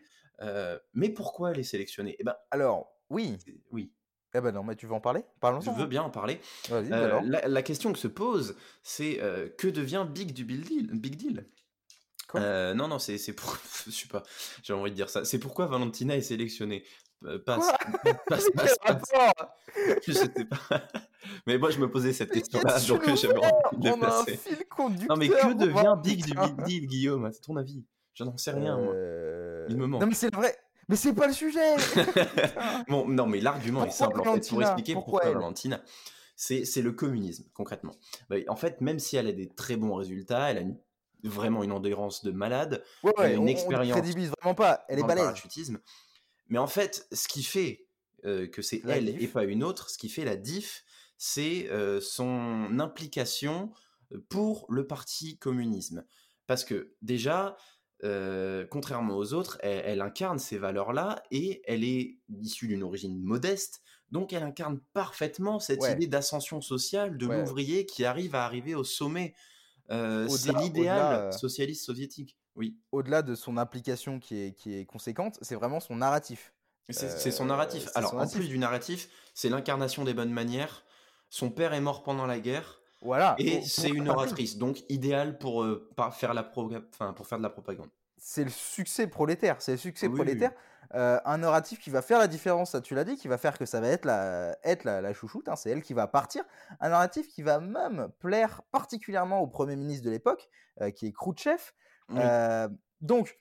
Mais pourquoi elle est sélectionnée? Eh ben, Alors, oui. oui, Eh ben non, mais tu veux en parler? Parlons-en. je veux bien en parler. Vas-y, Euh, alors. la, la question que se pose, c'est euh, que devient Big du Big Deal, Big Deal? Quoi? Euh, Non, non, c'est c'est pour. Je sais pas, j'ai envie de dire ça. C'est pourquoi Valentina est sélectionnée? Euh, passe, passe, passe, passe. rapport? Je sais pas. Mais moi, je me posais cette question-là, donc j'avais envie de le On a un placer. fil conducteur. Non, mais que devient Big du. Big Deal, Guillaume? C'est ton avis Je n'en sais rien, moi. Euh, Il me manque. Non, mais c'est vrai. Mais c'est pas le sujet. bon, non, mais l'argument est simple, en fait, pour expliquer Pourquoi Valentina. C'est c'est le communisme, concrètement. Bah, en fait, même si elle a des très bons résultats, elle a une- vraiment une endurance de malade, Ouais, ouais, une on, on expérience crédibilise vraiment pas. Elle est balèze. parachutisme. Mais en fait, ce qui fait euh, que c'est elle diff. et pas une autre, ce qui fait la diff, c'est euh, son implication pour le parti communisme. Parce que déjà, euh, contrairement aux autres, elle, elle incarne ces valeurs-là et elle est issue d'une origine modeste. Donc elle incarne parfaitement cette Ouais. idée d'ascension sociale de Ouais. l'ouvrier qui arrive à arriver au sommet. Euh, c'est l'idéal euh, socialiste soviétique. Oui. Au-delà de son implication qui est, qui est conséquente, c'est vraiment son narratif. C'est c'est son Euh, narratif. Alors, son en plus du narratif, c'est l'incarnation des bonnes manières. Son père est mort pendant la guerre Voilà. et c'est une oratrice, donc idéal pour, euh, faire la pro- enfin, pour faire de la propagande. C'est le succès prolétaire. C'est le succès Oui, oui. prolétaire. Euh, un narratif qui va faire la différence, ça tu l'as dit, qui va faire que ça va être la, être la, la chouchoute, hein, c'est elle qui va partir. Un narratif qui va même plaire particulièrement au Premier ministre de l'époque, euh, qui est Khrouchtchev. Oui. Euh, donc,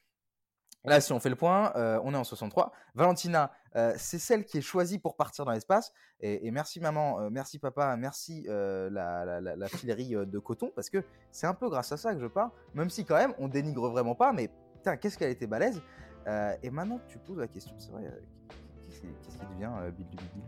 là, si on fait le point, on est en 63. Valentina, c'est celle qui est choisie pour partir dans l'espace. Et, et merci maman, merci papa, merci la, la, la- la filerie de coton, parce que c'est un peu grâce à ça que je pars. Même si quand même, on dénigre vraiment pas, mais putain, qu'est-ce qu'elle était balèze. Euh, et maintenant que tu poses la question, c'est vrai, euh, qu'est-ce qui, devient euh, Bill du Big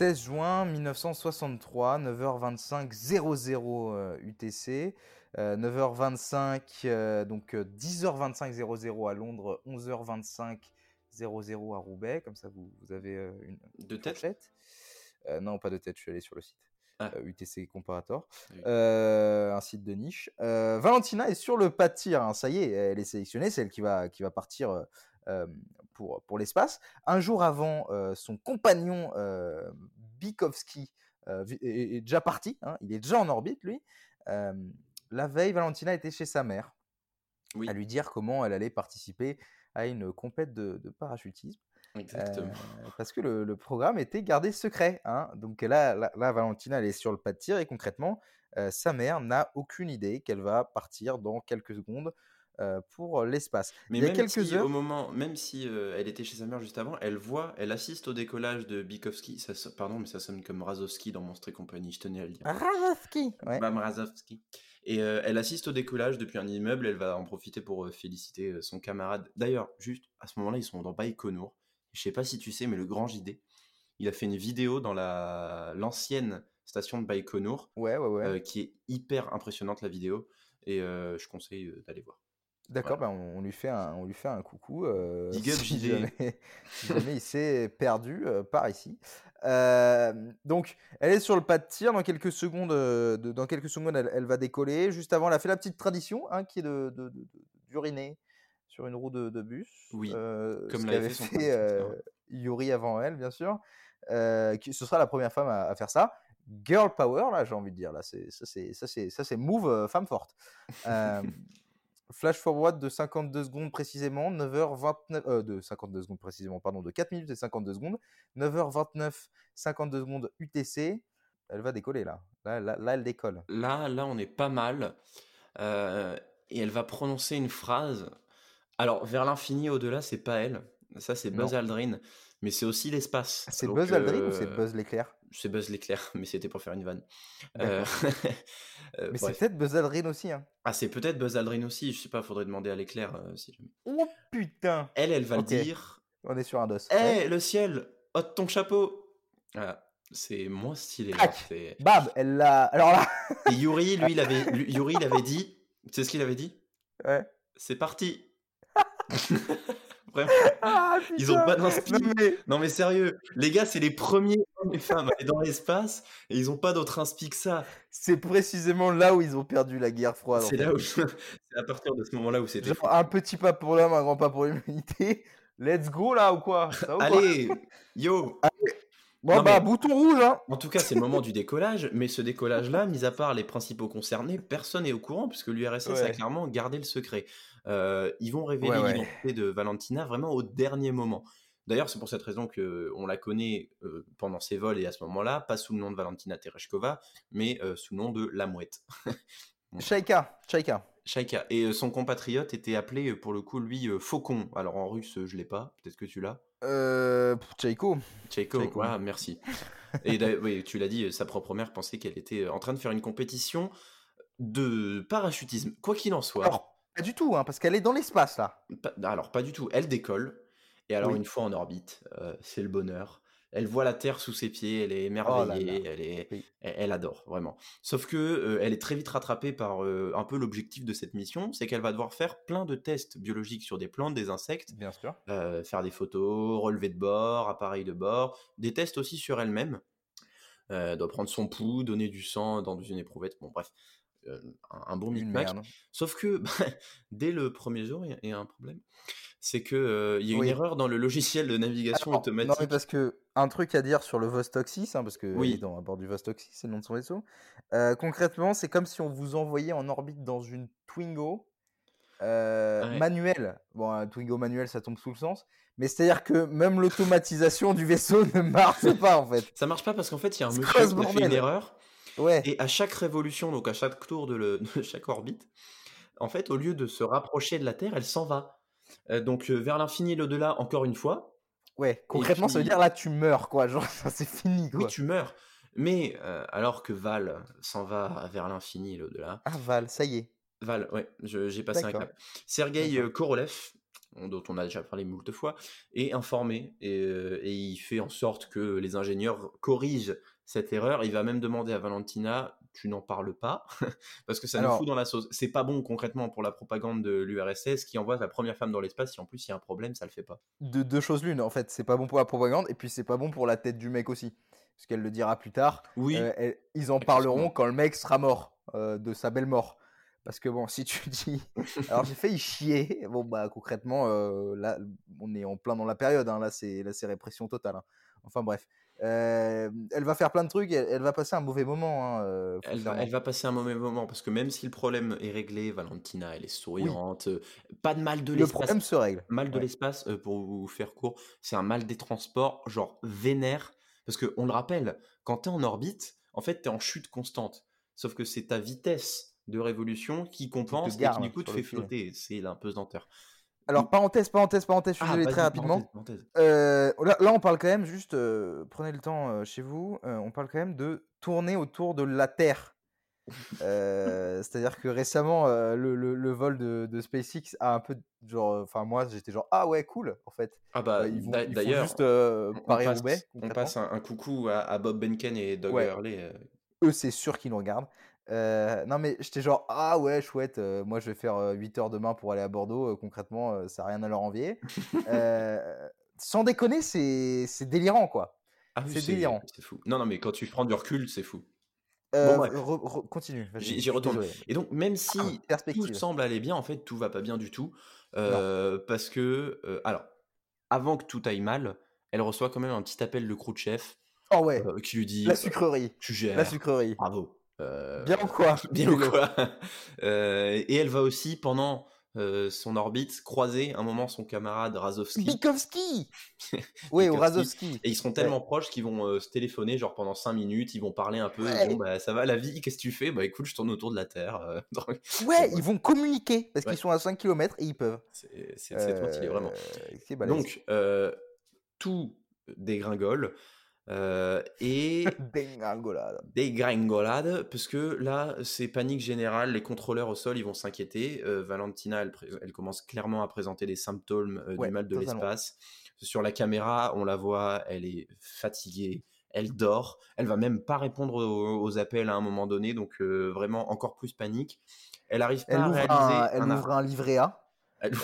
16 juin 1963, 9h25 00 euh, UTC, euh, 9h25, euh, donc euh, 10h25 00 à Londres, 11h25 00 à Roubaix, comme ça vous, vous avez euh, une, De tête. Euh, non, pas de tête, je suis allé sur le site. Ah. Euh, UTC Comparator, Oui. Euh, un site de niche. Euh, Valentina est sur le pas de tir, hein, ça y est, elle est sélectionnée, c'est elle qui va, qui va partir euh, euh, pour, pour l'espace. Un jour avant, euh, son compagnon euh, Bikowski euh, est, est déjà parti, hein, il est déjà en orbite lui. La veille, Valentina était chez sa mère Oui, à lui dire comment elle allait participer à une compète de, de parachutisme. exactement. Euh, parce que le, le programme était gardé secret. hein. Donc là, là, là, Valentina, elle est sur le pas de tir et concrètement, euh, sa mère n'a aucune idée qu'elle va partir dans quelques secondes euh, pour l'espace. Mais Il y a même quelques si, heures. au moment, même si euh, elle était chez sa mère juste avant, elle voit, elle assiste au décollage de Bikowski. Ça, pardon, mais ça sonne comme Razowski dans Monstre et compagnie, je tenais à le dire. Razowski ouais. Bam Razowski. Et euh, elle assiste au décollage depuis un immeuble, elle va en profiter pour euh, féliciter euh, son camarade. D'ailleurs, juste à ce moment-là, ils sont dans Baïkonour. Je sais pas si tu sais, mais le grand JD, il a fait une vidéo dans la l'ancienne station de Baïkonour, Ouais, ouais, ouais. euh, qui est hyper impressionnante la vidéo, et euh, je conseille euh, d'aller voir. D'accord, voilà. bah, on, lui fait un, on lui fait un coucou. euh, Big up, si, JD. jamais, si jamais il s'est perdu euh, par ici. Euh, donc, elle est sur le pas de tir. Dans quelques secondes, euh, de- dans quelques secondes elle, elle va décoller. Juste avant, elle a fait la petite tradition hein, qui est de, d'uriner sur une roue de, de bus. Oui, comme l'avait fait son fait producteur. euh, Yuri avant elle, bien sûr. Qui, ce sera la première femme à, à faire ça. girl power, là, j'ai envie de dire. Là, c'est, ça, c'est, ça, c'est, ça, c'est move euh, femme forte. Euh, flash forward de 52 secondes précisément, 9h29, euh, de 52 secondes précisément, pardon, de 4 minutes et 52 secondes, 9h29, 52 secondes UTC. Elle va décoller là. Là, là, là elle décolle. Là, là, on est pas mal. Euh, et elle va prononcer une phrase. Alors, vers l'infini au-delà, c'est pas elle. Ça, c'est Buzz. Aldrin. Mais c'est aussi l'espace. C'est Donc, Buzz Aldrin ou c'est euh, Buzz l'éclair? C'est Buzz l'éclair, mais c'était pour faire une vanne. Euh, euh, Mais c'est peut-être Buzz Aldrin aussi. Hein. Ah, c'est peut-être Buzz Aldrin aussi. Je sais pas, faudrait demander à l'éclair si jamais. Oh putain Elle, elle va le dire. On est sur un dos. Hé, Ouais. le ciel, ôte ton chapeau. Voilà. C'est moins stylé. C'est- Bam Elle l'a. Alors là Et Yuri, lui, il avait, lui- Yuri, il avait dit. Tu sais ce qu'il avait dit? Ouais. C'est parti. Vraiment. Ah, Ils ont pas d'inspi. Non, mais Non mais sérieux, les gars, c'est les premiers hommes et femmes à aller dans l'espace et ils ont pas d'autre inspi que ça. c'est précisément là où ils ont perdu la guerre froide. C'est là où c'est à partir de ce moment-là où c'était. Genre, un petit pas pour l'homme, un grand pas pour l'humanité. Let's go là ou quoi? Ça va ou quoi? Allez, yo. Bon Non, bah mais- bouton rouge hein En tout cas, c'est le moment du décollage, mais ce décollage-là, mis à part les principaux concernés, personne n'est au courant puisque l'URSS a clairement gardé le secret. Euh, ils vont révéler Ouais, ouais. l'identité de Valentina vraiment au dernier moment. D'ailleurs, c'est pour cette raison que on la connaît euh, pendant ses vols et à ce moment-là, pas sous le nom de Valentina Tereshkova, mais euh, sous le nom de La Mouette. Shaika, Shaika. Shaika. Et euh, son compatriote était appelé, pour le coup, lui, euh, Faucon. Alors en russe, je l'ai pas, peut-être que tu l'as. Euh. Chaiko, Chaiko. voilà, merci. Et oui, tu l'as dit, euh, sa propre mère pensait qu'elle était euh, en train de faire une compétition de parachutisme. Quoi qu'il en soit, Alors, pas du tout, hein, parce qu'elle est dans l'espace là. pas, alors pas du tout. Elle décolle. Et alors, Oui. une fois en orbite, euh, c'est le bonheur. Elle voit la Terre sous ses pieds, elle est Oh là émerveillée, là. elle, est, Oui. elle, adore, vraiment. Sauf que euh, elle est très vite rattrapée par euh, un peu l'objectif de cette mission, c'est qu'elle va devoir faire plein de tests biologiques sur des plantes, des insectes, Bien sûr. euh, faire des photos, relevé de bord, appareil de bord, des tests aussi sur elle-même. Elle doit prendre son pouls, donner du sang dans une éprouvette, bon bref, un, un bon micmac. Sauf que bah, dès le premier jour, il y a- il y, a un problème. C'est qu'il il y a une Oui. erreur dans le logiciel de navigation Alors, automatique. Non, mais parce que un truc à dire sur le Vostok 6, hein, parce que Oui. dans à bord du Vostok 6, c'est le nom de son vaisseau. Euh, concrètement, c'est comme si on vous envoyait en orbite dans une Twingo euh, Ouais. manuelle. Bon, un Twingo manuel, ça tombe sous le sens. Mais c'est-à-dire que même l'automatisation du vaisseau ne marche pas en fait. Ça marche pas parce qu'en fait, il y a un monsieur qui a fait une erreur. Ouais. Et à chaque révolution, donc à chaque tour de, le- de chaque orbite, en fait, au lieu de se rapprocher de la Terre, elle s'en va. Euh, donc euh, vers l'infini et l'au-delà, encore une fois. Ouais, concrètement, ça veut dire là, tu meurs, quoi. Genre, ça, c'est fini, quoi. Oui, tu meurs. Mais euh, alors que Val s'en va vers l'infini et l'au-delà, Ah, Val, ça y est. Val, ouais, j'ai passé un cap. Sergei Korolev, dont on a déjà parlé moult fois, est informé et, euh, et il fait en sorte que les ingénieurs corrigent cette erreur. Il va même demander à Valentina tu n'en parles pas parce que ça nous fout dans la sauce. C'est pas bon concrètement pour la propagande de l'URSS qui envoie la première femme dans l'espace. Si en plus il y a un problème, ça le fait pas. De deux choses l'une, en fait. C'est pas bon pour la propagande, et puis c'est pas bon pour la tête du mec aussi. Parce qu'elle le dira plus tard. Oui, Euh, elle- ils en Exactement. parleront quand le mec sera mort euh, de sa belle mort. Parce que bon, si tu dis, alors j'ai failli chier, bon bah concrètement, euh, là on est en plein dans la période, hein, là c'est répression totale. hein. Enfin bref, Euh, elle va faire plein de trucs, elle, elle va passer un mauvais moment. hein, euh, Elle va, foncièrement. elle va passer un mauvais moment parce que même si le problème est réglé, Valentina, elle est souriante, euh, pas de mal de Le l'espace. problème se règle. Mal de l'espace, euh, pour vous faire court, c'est un mal des transports, genre vénère. Parce que on le rappelle, quand tu es en orbite, en fait, tu es en chute constante. Sauf que c'est ta vitesse de révolution qui compense et qui du coup te fait flotter. C'est l'impesanteur. Alors parenthèse, parenthèse, parenthèse, je suis Ah, désolé très rapidement. parenthèse, parenthèse. Euh, là, là, on parle quand même juste, euh, prenez le temps euh, chez vous, on parle quand même de tourner autour de la Terre. C'est-à-dire que récemment, le, le- le vol de, de SpaceX a un peu, genre, enfin moi j'étais genre, ah ouais, cool, en fait. Ah bah d'ailleurs, juste euh, on- on passe, un, un coucou à, à Bob Benken et Doug Ouais. Hurley. Eux, c'est sûr qu'ils nous regardent. Euh, non, mais j'étais genre, ah ouais, chouette, euh, moi je vais faire euh, 8 heures demain pour aller à Bordeaux, euh, concrètement, euh, ça n'a rien à leur envier. Euh, sans déconner, c'est c'est délirant, quoi. Ah C'est c'est délirant. c'est fou. Non, non, mais quand tu prends du recul, c'est fou. Euh, bref. re- re- continue, J'y- retourne. désolé. Et donc, même si tout Perspective. semble aller bien, en fait, tout va pas bien du tout. Euh, parce que, euh, alors, avant que tout aille mal, elle reçoit quand même un petit appel de Khrouchtchev Oh ouais, euh, qui lui dit la euh, sucrerie. Tu gères, La sucrerie. bravo. Euh, Bien ou quoi? bien ou quoi? Euh, Et elle va aussi, pendant euh, son orbite, croiser un moment son camarade Razovski. Bikovski Oui, ou. Razovski. Et ils seront tellement proches qu'ils vont se téléphoner, genre pendant 5 minutes, ils vont parler un peu. Ouais. Bon, bah, ça va la vie, qu'est-ce que tu fais? Bah écoute, je tourne autour de la Terre. donc, Ouais, ils vont communiquer parce Ouais. qu'ils sont à 5 km et ils peuvent. c'est trop stylé, vraiment. Donc, tout dégringole. Euh, et Dégringolade. dégringolade, parce que là, c'est panique générale. Les contrôleurs au sol, ils vont s'inquiéter. Euh, Valentina, elle, commence clairement à présenter des symptômes euh, Ouais, du mal de l'espace. Sur la caméra, on la voit, elle est fatiguée, elle dort. Elle va même pas répondre aux, aux appels à un moment donné, donc vraiment encore plus panique. Elle arrive pas Elle à ouvre, réaliser un, elle un ouvre un livret A.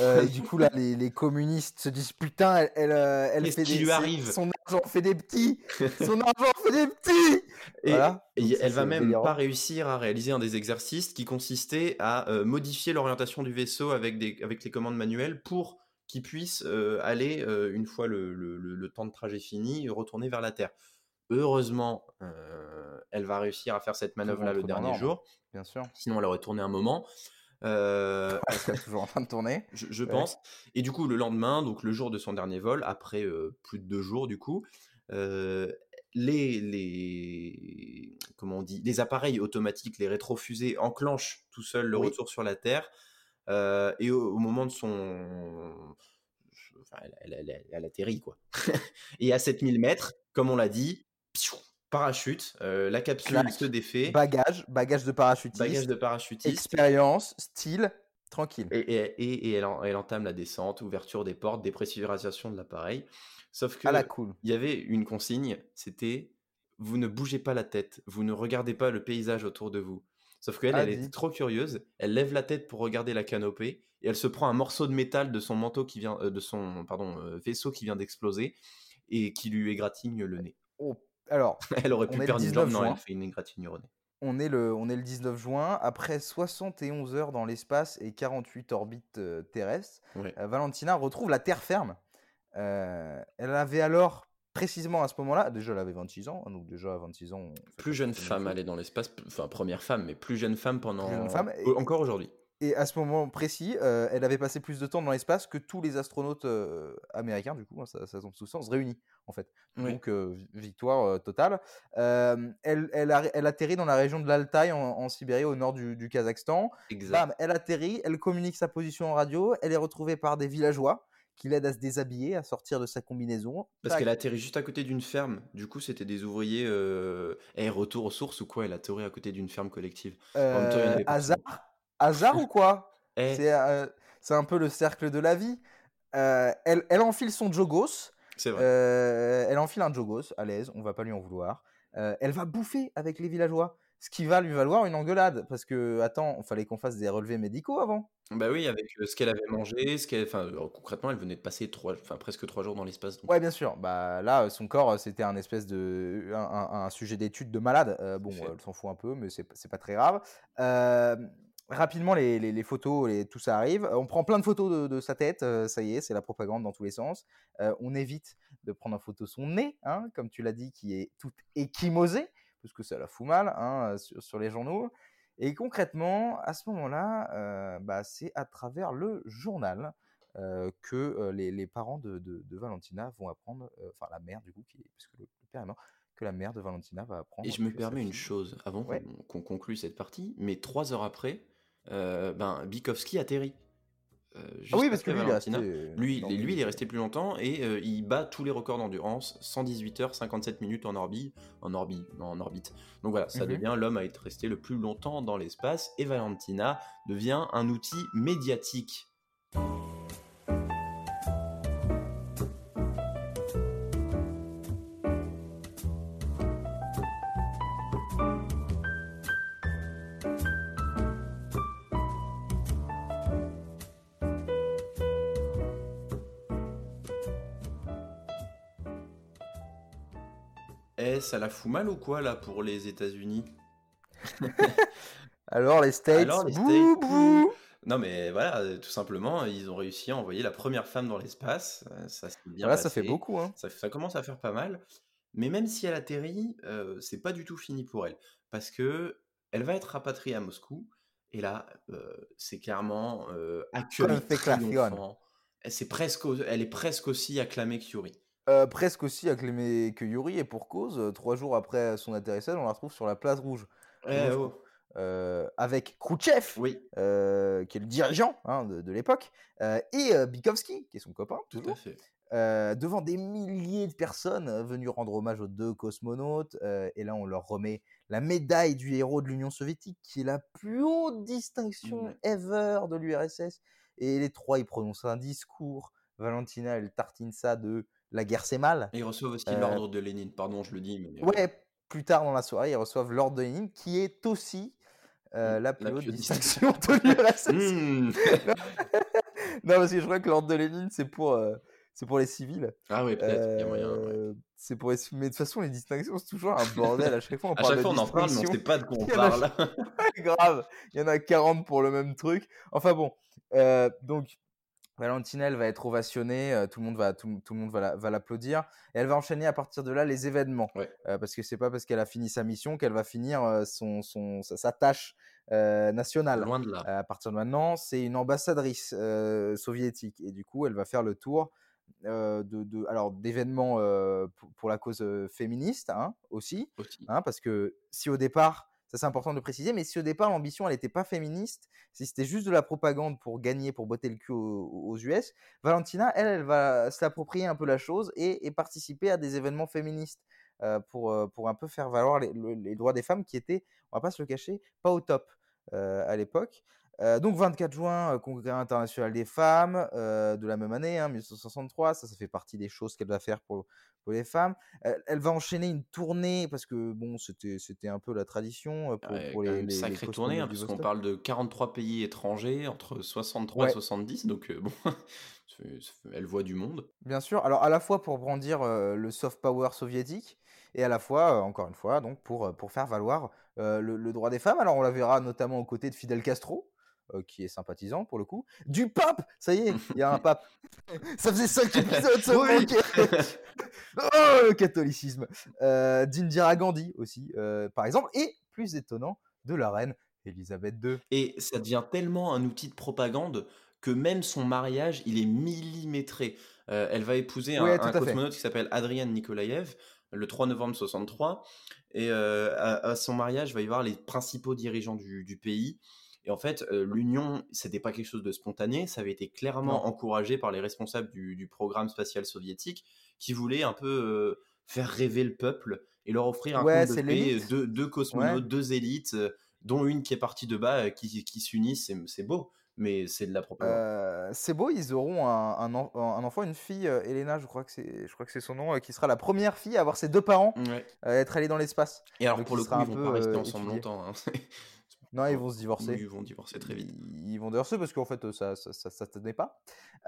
Euh, et du coup, là, les, les communistes se disent Putain, elle, elle, elle fait des. lui c'est- arrive? Son argent fait des petits Son argent fait des petits Et, Voilà. et ça, elle va même délirant. pas réussir à réaliser un des exercices qui consistait à euh, modifier l'orientation du vaisseau avec, des, avec les commandes manuelles pour qu'il puisse euh, aller, euh, une fois le, le- le- le temps de trajet fini, retourner vers la Terre. Heureusement, elle va réussir à faire cette manœuvre-là le dernier jour, Bien sûr. sinon elle aurait tourné un moment. Euh, Elle serait toujours en train de tourner. je, je Ouais. pense. Et du coup, le lendemain, donc le jour de son dernier vol, après euh, plus de deux jours, du coup, euh, les, les, comment on dit, les appareils automatiques, les rétrofusées, enclenchent tout seul le Oui. retour sur la Terre. euh, et au, au moment de son. enfin, elle, elle- elle- elle atterrit, quoi. et à 7000 mètres, comme on l'a dit, pfiou, parachute, euh, la capsule Clac. se défait, Bagage, bagage de parachutiste. bagage de parachutiste. Expérience, style, tranquille. Et, et- et- et elle, en- elle entame la descente, ouverture des portes, dépressurisation de l'appareil. Sauf que À la cool. il y avait une consigne, c'était vous ne bougez pas la tête, vous ne regardez pas le paysage autour de vous. Sauf qu'elle, Ah, elle est trop curieuse, elle lève la tête pour regarder la canopée et elle se prend un morceau de métal de son manteau qui vient, euh, de son pardon euh, vaisseau qui vient d'exploser et qui lui égratigne le nez. Oh, Alors, Elle aurait pu perdre une 19 jambe, non, elle fait une nez. on est, le, on est le 19 juin. Après 71 heures dans l'espace et 48 orbites euh, terrestres, euh, Valentina retrouve la terre ferme. Euh, elle avait alors, précisément à ce moment-là, déjà elle avait 26 ans, hein, donc déjà à 26 ans. Plus jeune femme aller dans l'espace, enfin première femme, mais plus jeune femme pendant jeune femme, et- encore aujourd'hui. Et à ce moment précis, euh, elle avait passé plus de temps dans l'espace que tous les astronautes euh, américains, du coup, hein, ça, ça tombe sous sens, réunis, en fait. Oui. Donc, euh, vi- victoire totale. Elle, elle, arri- elle atterrit dans la région de l'Altaï, en, en Sibérie, au nord du, du Kazakhstan. Exact. Bam, elle atterrit, elle communique sa position en radio, elle est retrouvée par des villageois qui l'aident à se déshabiller, à sortir de sa combinaison. Parce qu'elle atterrit juste à côté d'une ferme. Du coup, c'était des ouvriers. Euh... Retour aux sources ou quoi Elle atterrit à côté d'une ferme collective. en même temps, il y en avait partout. hasard Hasard ou quoi? Eh, C'est euh, c'est un peu le cercle de la vie. Euh, elle, elle enfile son jogos. c'est vrai. Euh, elle enfile un jogos à l'aise, on va pas lui en vouloir. Elle va bouffer avec les villageois, ce qui va lui valoir une engueulade. Parce que, attends, il fallait qu'on fasse des relevés médicaux avant. Bah oui, avec ce qu'elle avait mangé, ce qu'elle. Enfin, concrètement, elle venait de passer trois... enfin, presque trois jours dans l'espace. Donc... Ouais, bien sûr. Bah là, son corps, c'était un espèce de un, un- un sujet d'étude de malade. Euh, bon, elle s'en fout un peu, mais c'est c'est pas très grave. Euh, rapidement, les, les- les photos, les, tout ça arrive. Euh, On prend plein de photos de, de sa tête. euh, ça y est, c'est la propagande dans tous les sens. Euh, on évite de prendre en photo son nez, hein, comme tu l'as dit, qui est tout échymosé, parce que ça la fout mal hein, sur, sur les journaux. Et concrètement, à ce moment-là, euh, bah, c'est à travers le journal que les, parents de, de- de Valentina vont apprendre, enfin la mère du coup, qui, parce que le, le père est mort, que la mère de Valentina va apprendre. Et je me permets une chose avant Ouais. qu'on conclue cette partie, mais trois heures après, euh, ben, Bikovski atterrit. Euh, Ah oui, parce que lui, il est Valentina. resté. euh, Lui, lui, il est resté plus longtemps et euh, il bat tous les records d'endurance, 118 heures, 57 minutes en orbite, en orbite, non, en orbite. Donc voilà, ça Mhm. devient l'homme à être resté le plus longtemps dans l'espace et Valentina devient un outil médiatique. Ça la fout mal ou quoi là pour les États-Unis? Alors les States, Alors, les bouh, States, bouh. Non mais voilà, tout simplement, ils ont réussi à envoyer la première femme dans l'espace. euh, Ça bien Voilà, ça fait beaucoup. Hein. Ça, ça commence à faire pas mal. Mais même si elle atterrit, euh, c'est pas du tout fini pour elle. Parce que elle va être rapatriée à Moscou. Et là, euh, c'est clairement euh, accueilli triomphant. C'est presque, elle est presque aussi acclamée que Yuri. Euh, presque aussi acclamée que Yuri, et pour cause, trois jours après son atterrissage, on la retrouve sur la place rouge. Eh oh. avec Khrouchtchev, oui. qui est le dirigeant hein, de, l'époque, et Bikovski, qui est son copain. Tout à fait. devant des milliers de personnes venues rendre hommage aux deux cosmonautes. et là, on leur remet la médaille du héros de l'Union soviétique, qui est la plus haute distinction ever de l'URSS. Et les trois, ils prononcent un discours. Valentina, elle tartine ça de la guerre, c'est mal. Et ils reçoivent aussi l'ordre de Lénine, pardon, je le dis. Mais... Ouais, plus tard dans la soirée, ils reçoivent l'ordre de Lénine, qui est aussi mmh, la plus haute distinction de l'URSS. Mmh. non, parce que je crois que l'ordre de Lénine, c'est pour c'est pour les civils. Ah oui, peut-être, il y a moyen. Euh, c'est pour les... Mais de toute façon, les distinctions, c'est toujours un bordel. À chaque fois, on à chaque fois, on en parle, mais on sait pas de quoi on parle. grave, il y en a 40 pour le même truc. Enfin bon, euh, donc Valentina, elle va être ovationnée, euh, tout le monde va, tout, tout le monde va l'applaudir, et elle va enchaîner à partir de là les événements, parce que c'est pas parce qu'elle a fini sa mission qu'elle va finir son, son, sa, tâche nationale. Loin de là. à partir de maintenant, c'est une ambassadrice soviétique, et du coup, elle va faire le tour de, alors d'événements pour, la cause féministe hein, aussi, Hein, parce que si au départ, ça c'est important de préciser, mais si au départ l'ambition elle n'était pas féministe, si c'était juste de la propagande pour gagner, pour botter le cul aux, US, Valentina, elle, elle va s'approprier un peu la chose et, participer à des événements féministes pour, pour un peu faire valoir les, droits des femmes qui étaient, on va pas se le cacher, pas au top à l'époque. Euh, donc 24 juin, euh, Congrès international des femmes euh, de la même année, 1963, hein, ça, ça fait partie des choses qu'elle va faire pour, pour les femmes. Elle, va enchaîner une tournée parce que bon, c'était un peu la tradition pour, pour les, une sacrée tournée, hein, puisqu'on parle de 43 pays étrangers entre 63 et 70, donc bon, elle voit du monde. Bien sûr. Alors à la fois pour brandir le soft power soviétique et à la fois, encore une fois, donc pour pour faire valoir le, le, droit des femmes. Alors on la verra notamment aux côtés de Fidel Castro. Euh, qui est sympathisant pour le coup. Du pape Ça y est, il y a un pape. ça faisait 5 épisodes seulement. oh, le catholicisme. Euh, D'Indira Gandhi aussi, euh, par exemple. Et, plus étonnant, de la reine Elisabeth II. Et ça devient tellement un outil de propagande que même son mariage, il est millimétré. elle va épouser un, cosmonaute qui s'appelle Adrian Nikolaev le 3 novembre 63. Et à, son mariage, il va y avoir les principaux dirigeants du, du pays. Et en fait, l'union, l'union, c'était pas quelque chose de spontané, ça avait été clairement encouragé par les responsables du, programme spatial soviétique qui voulaient un peu faire rêver le peuple et leur offrir un ouais, de paix, deux, deux, cosmonautes, deux élites, dont une qui est partie de bas, qui, qui s'unissent, c'est beau mais c'est de la propagande. c'est beau, ils auront un, un, un, enfant, une fille, Elena, je crois que c'est, je crois que c'est son nom, qui sera la première fille à avoir ses deux parents être allée dans l'espace. Et alors pour le coup, ils vont pas rester ensemble longtemps. Hein. Non, ils vont se divorcer. ils vont divorcer très vite. Ils, vont divorcer parce qu'en fait, ça ça, ça, tenait pas.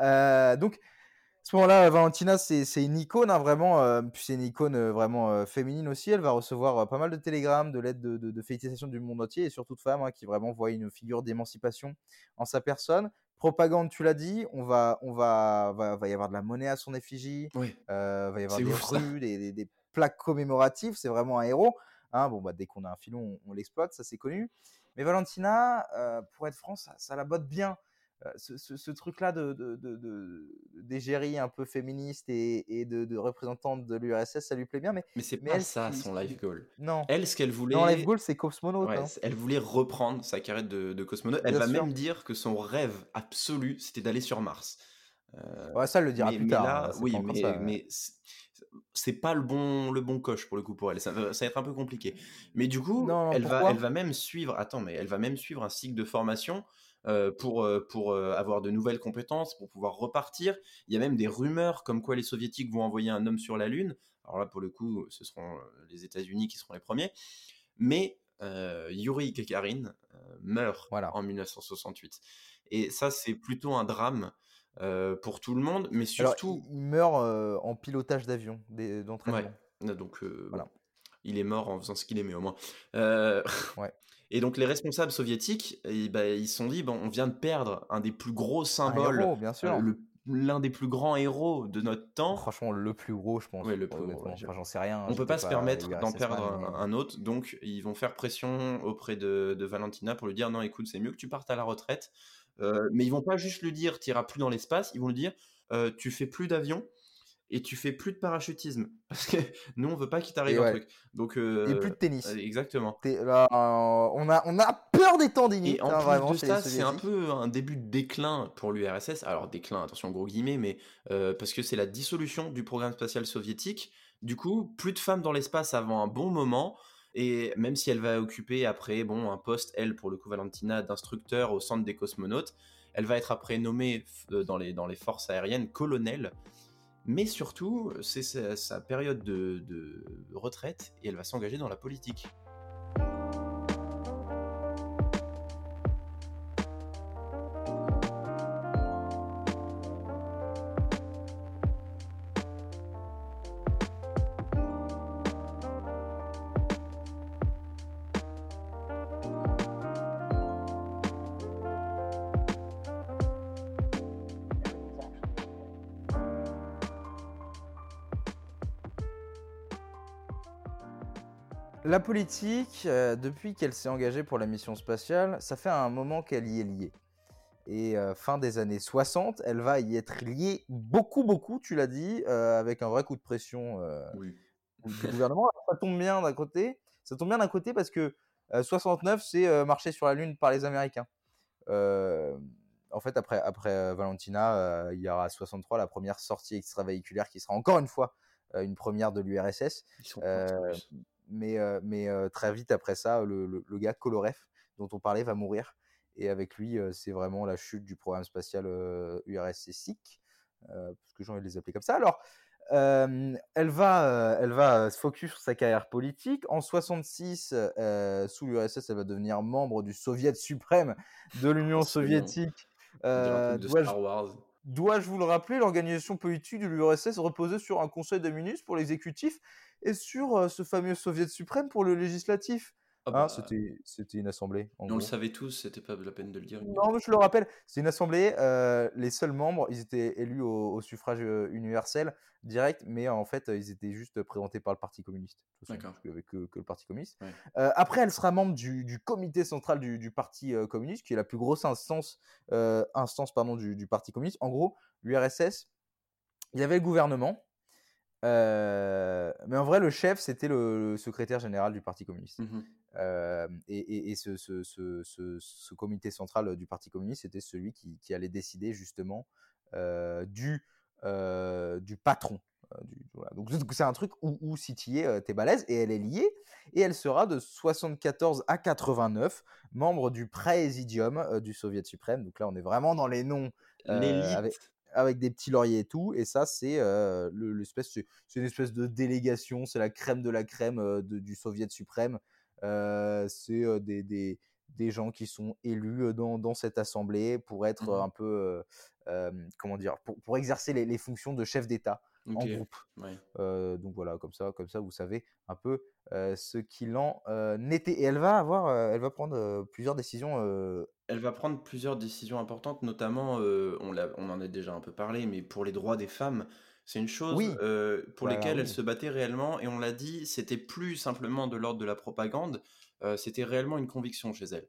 Euh, donc, à ce moment-là, Valentina, c'est une icône, hein, vraiment. Euh, puis c'est une icône euh, vraiment féminine aussi. Elle va recevoir pas mal de télégrammes, de lettres de, de, félicitations du monde entier et surtout de femmes hein, qui vraiment voient une figure d'émancipation en sa personne. Propagande, tu l'as dit, on va, on va, va, va, y avoir de la monnaie à son effigie. Oui. va y avoir des rues, des, des, plaques commémoratives. C'est vraiment un héros. Hein, bon, bah, dès qu'on a un filon, on l'exploite, ça c'est connu. Mais Valentina, euh, pour être franc, ça, la botte bien. Euh, ce, truc-là de, d'égérie un peu féministe et, de, représentante de l'URSS, ça lui plaît bien. Mais, mais c'est pas ça son life goal. Non. Elle, ce qu'elle voulait. Non, life goal, c'est cosmonaute. Hein. Elle voulait reprendre sa carrière de, cosmonaute. Elle va même dire que son rêve absolu, c'était d'aller sur Mars. Euh, ouais, ça, elle le dira plus tard. Hein, oui, mais, mais c'est pas le bon le bon coche pour le coup pour elle. Ça va, ça va être un peu compliqué. Mais du coup elle va elle va même suivre attends mais elle va même suivre un cycle de formation euh, pour euh, pour euh, avoir de nouvelles compétences pour pouvoir repartir. Il y a même des rumeurs comme quoi les soviétiques vont envoyer un homme sur la lune. Alors là pour le coup ce seront les États-Unis qui seront les premiers. Mais Yuri Gagarin meurt en 1968 et ça c'est plutôt un drame euh, pour tout le monde, mais surtout. il meurt euh, en pilotage d'avion, d'entraînement. Ouais. Donc, euh, voilà. il est mort en faisant ce qu'il aimait au moins. ouais. Et donc, les responsables soviétiques, ben, ils se sont dit bon, on vient de perdre un des plus gros symboles, bien sûr. le, l'un des plus grands héros de notre temps. Franchement, le plus gros, je pense. Ouais, le plus gros, honnêtement. ouais, je- Enfin, j'en sais rien. On peut pas se permettre d'en perdre un, un autre, donc ils vont faire pression auprès de, de Valentina pour lui dire non, écoute, c'est mieux que tu partes à la retraite. Euh, mais ils vont pas juste lui dire t'iras plus dans l'espace, ils vont lui dire euh, tu fais plus d'avion et tu fais plus de parachutisme parce que nous on veut pas qu'il t'arrive un truc. Donc euh, Et plus de tennis. exactement. On, a, on a peur des tendinites, Et en hein, plus vraiment, de chez ça, c'est un peu un début de déclin pour l'URSS. Alors déclin, attention gros guillemets, mais parce que c'est la dissolution du programme spatial soviétique. Du coup, plus de femmes dans l'espace avant un bon moment. Et même si elle va occuper après bon un poste, elle pour le coup Valentina, d'instructeur au centre des cosmonautes, elle va être après nommée euh, dans les, dans les forces aériennes colonel. Mais surtout, c'est sa, sa période de, de retraite et elle va s'engager dans la politique. La politique, euh, depuis qu'elle s'est engagée pour la mission spatiale, ça fait un moment qu'elle y est liée. Et euh, fin des années 60, elle va y être liée beaucoup, beaucoup, tu l'as dit, euh, avec un vrai coup de pression Oui. du gouvernement. Ça tombe bien d'un côté. Ça tombe bien d'un côté parce que euh, 69, c'est marcher sur la Lune par les Américains. En fait, après, après Valentina, il y aura 63 la première sortie extravéhiculaire qui sera encore une fois une première de l'URSS. Ils sont Mais, mais très vite après ça, le, le- le gars Kolorev, dont on parlait, va mourir. Et avec lui, c'est vraiment la chute du programme spatial URSS-SIC, euh, parce que j'ai envie de les appeler comme ça. Alors, euh, elle va, euh, elle va se focus sur sa carrière politique. En 66, euh, sous l'URSS, elle va devenir membre du Soviet suprême de l'Union soviétique. Dois-je vous le rappeler, l'organisation politique de l'URSS reposait sur un conseil des ministres pour l'exécutif? Et sur ce fameux soviet suprême pour le législatif. Ah Hein, bah, c'était, c'était une assemblée. En on le savait tous, c'était pas la peine de le dire. Non, mais je le rappelle, c'est une assemblée. euh, les seuls membres, ils étaient élus au, au suffrage universel direct, mais en fait, ils étaient juste présentés par le Parti communiste. D'accord. avait que, que le Parti communiste. Ouais. Euh, après, elle sera membre du, du comité central du, du Parti euh, communiste, qui est la plus grosse instance, instance pardon, du, du Parti communiste. En gros, l'URSS, il y avait le gouvernement, euh, mais en vrai, le chef, c'était le, le secrétaire général du Parti communiste. Mhm. Euh, et et- et ce, ce- ce- ce- comité central du Parti communiste, c'était celui qui, qui allait décider justement euh, du, euh, du patron. euh, du- voilà. Donc c'est- un truc où, où si tu y es, euh, t'es balèze, et elle est liée, et elle sera de 74 à 89 membre du Présidium euh, du Soviet suprême. Donc là, on est vraiment dans les noms euh, L'élite. avec, avec des petits lauriers et tout. Et ça, c'est euh, le- l'espèce, c'est une espèce de délégation, c'est la crème de la crème euh, de- du Soviet suprême. Euh, c'est des, des, des gens qui sont élus dans, dans cette assemblée pour être Mhm. un peu, comment dire, pour, pour exercer les, les fonctions de chef d'État en groupe. ouais. Euh, donc voilà, comme ça, comme ça, vous savez un peu euh, ce qu'il en euh, était. Et elle va avoir, elle va prendre plusieurs décisions. Elle va prendre plusieurs décisions importantes, notamment, on, en a déjà un peu parlé, mais pour les droits des femmes, c'est une chose Oui. pour Bah lesquelles elle se battait réellement, et on l'a dit, c'était plus simplement de l'ordre de la propagande, c'était réellement une conviction chez elle.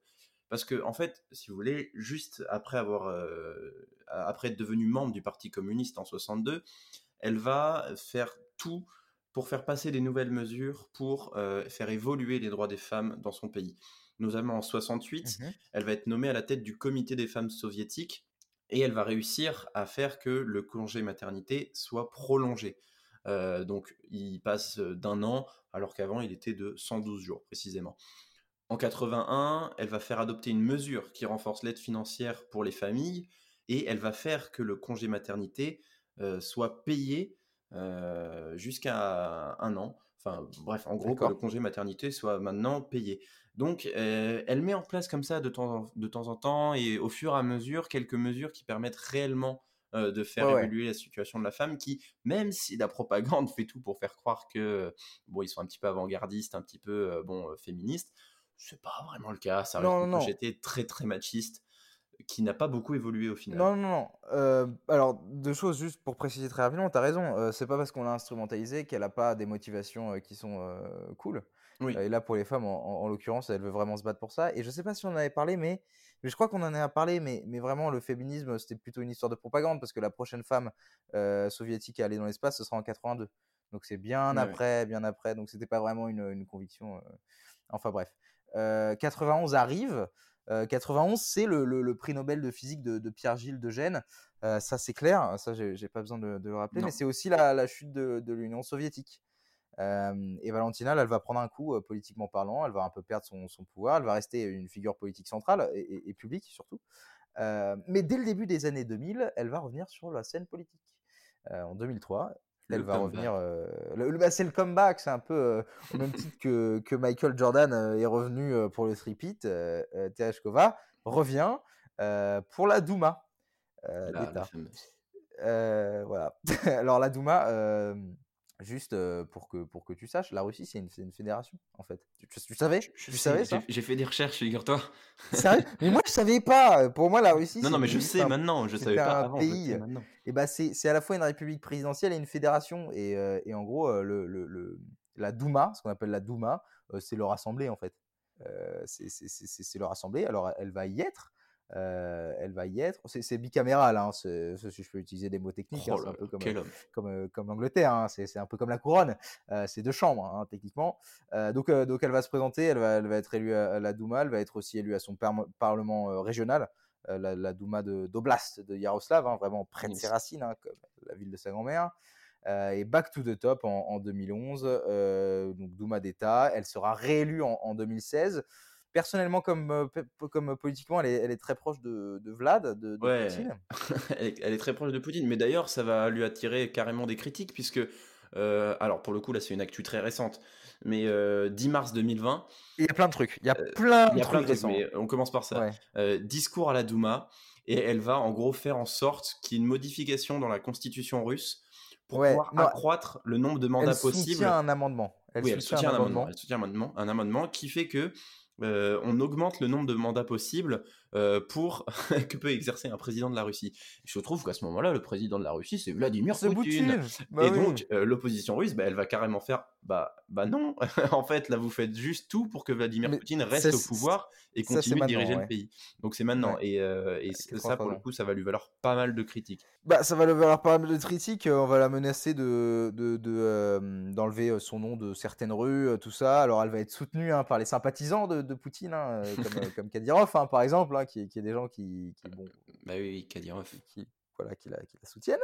Parce que, en fait, si vous voulez, juste après avoir, euh, après être devenue membre du Parti communiste en 62, elle va faire tout pour faire passer des nouvelles mesures pour euh, faire évoluer les droits des femmes dans son pays. Notamment en 68, Mhm. elle va être nommée à la tête du comité des femmes soviétiques et elle va réussir à faire que le congé maternité soit prolongé. Euh, donc il passe d'un an alors qu'avant il était de 112 jours précisément. En 81, elle va faire adopter une mesure qui renforce l'aide financière pour les familles et elle va faire que le congé maternité euh, soit payé euh, jusqu'à un an. Enfin, bref, en gros, que le congé maternité soit maintenant payé. Donc, euh, elle met en place comme ça de temps, en, de temps en temps et au fur et à mesure quelques mesures qui permettent réellement euh, de faire Ouais, évoluer la situation de la femme qui, même si la propagande fait tout pour faire croire que, bon, ils sont un petit peu avant-gardistes, un petit peu, euh, bon, euh, féministes, c'est pas vraiment le cas. Ça reste Non, non, très, très machiste. Qui n'a pas beaucoup évolué au final. Non, non, non. Euh, alors, deux choses juste pour préciser très rapidement, tu as raison. euh, c'est pas parce qu'on l'a instrumentalisé qu'elle n'a pas des motivations euh, qui sont euh, cool. Oui. Et là, pour les femmes, en, en- en l'occurrence, elle veut vraiment se battre pour ça. Et je sais pas si on en avait parlé, mais, mais je crois qu'on en a parlé. Mais, mais vraiment, le féminisme, c'était plutôt une histoire de propagande parce que la prochaine femme soviétique à aller dans l'espace, ce sera en 82. Donc c'est bien après, bien après. Donc c'était pas vraiment une, une conviction. Enfin bref. Euh, 91 arrive. Euh, 91, c'est le, le- le prix Nobel de physique de, de Pierre-Gilles de Gênes. Euh, ça, c'est clair. Ça, j'ai pas besoin de, de le rappeler. Non. Mais c'est aussi la, la chute de, de l'Union soviétique. Euh, et Valentina, là, elle va prendre un coup euh, politiquement parlant. Elle va un peu perdre son, son pouvoir. Elle va rester une figure politique centrale et, et- et publique surtout. Euh, mais dès le début des années 2000, elle va revenir sur la scène politique. Euh, en 2003, elle Le va revenir. euh, le, bah, c'est le comeback, c'est un peu euh, au même titre que, que Michael Jordan euh, est revenu pour le three-peat. Tereshkova revient pour la Douma La- voilà. Alors la Douma, juste euh, pour que pour que tu saches, la Russie c'est une, fédération en fait. Tu, savais? Je Tu savais j'ai- fait des recherches, figure-toi. Sérieux Mais moi je savais pas. Pour moi la Russie. Non, non, mais je sais un- maintenant, je savais pas un avant, pays. Et bah c'est à la fois une république présidentielle et une fédération. Et, euh, et en gros euh, le, le- le- la Douma, ce qu'on appelle la Douma, euh, c'est leur assemblée en fait. C'est leur assemblée. Alors elle va y être. Euh, elle va y être. C'est bicaméral, hein, si je peux utiliser des mots techniques. hein, Oh c'est un peu comme, comme, euh, comme l'Angleterre, hein, c'est un peu comme la couronne, euh, c'est deux chambres hein, techniquement. Euh, donc, euh, donc elle va se présenter, elle va, elle va être élue à, à la Douma, elle va être aussi élue à son parlement euh, régional, euh, la, la Douma de- d'Oblast de, Yaroslav, hein, vraiment près de ses racines, comme la ville de sa grand-mère. Euh, et back to the top en, en 2011, euh, donc Douma d'État, elle sera réélue en, en 2016. Personnellement, comme, comme politiquement, elle est, elle est très proche de, de Vlad, de, de Ouais. Poutine. elle, est, elle est très proche de Poutine, mais d'ailleurs, ça va lui attirer carrément des critiques, puisque, euh, alors pour le coup, là, c'est une actu très récente, mais euh, 10 mars 2020, Il y a plein de trucs, il y a plein Euh, il de y a trucs plein de trucs, récents. mais on commence par ça. Ouais. Euh, discours à la Douma, et elle va en gros faire en sorte qu'il y ait une modification dans la constitution russe pour Ouais, pouvoir non, accroître le nombre de mandats elle possibles. soutient un amendement. Elle oui, elle soutient un amendement. amendement. Elle soutient un amendement, un amendement qui fait que on augmente le nombre de mandats possibles euh, pour que peut exercer un président de la Russie. Je trouve qu'à ce moment-là, le président de la Russie, c'est Vladimir Poutine. Poutine. Bah Et oui. donc, euh, l'opposition russe, bah, elle va carrément faire bah, bah non, en fait, là, vous faites juste tout pour que Vladimir Mais Poutine reste au pouvoir et continue de diriger le pays. Donc, c'est maintenant. Ouais. Et, euh, et ça, pour 33 le coup, ça va lui valoir pas mal de critiques. Bah, ça va le valoir pas mal de critiques. On va la menacer de, de, de, d'enlever son nom de certaines rues, tout ça. Alors, elle va être soutenue hein, par les sympathisants de, de Poutine, hein, comme, comme Kadyrov, hein, par exemple, hein, qui, qui est des gens qui, qui, bon, Bah oui, qui, voilà, qui, la, qui la soutiennent.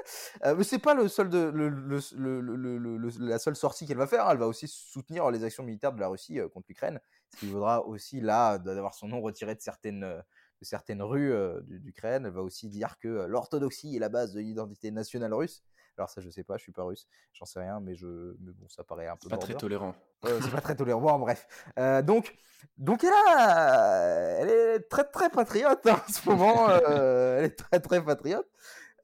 Euh, mais c'est pas le seul de, le, le, le, le- le- le- la seule sortie qu'elle va faire. Elle va aussi soutenir les actions militaires de la Russie euh, contre l'Ukraine, ce qui vaudra aussi là d'avoir son nom retiré de certaines, euh, de certaines rues euh, du- d'Ukraine. Elle va aussi dire que l'orthodoxie est la base de l'identité nationale russe. Alors ça, je sais pas, je suis pas russe, j'en sais rien, mais je, mais bon, ça paraît un peu Pas très tolérant. C'est pas très tolérant. Bon, bref. Euh, donc, donc elle, a, elle est très très patriote hein, en ce moment. euh, elle est très très patriote.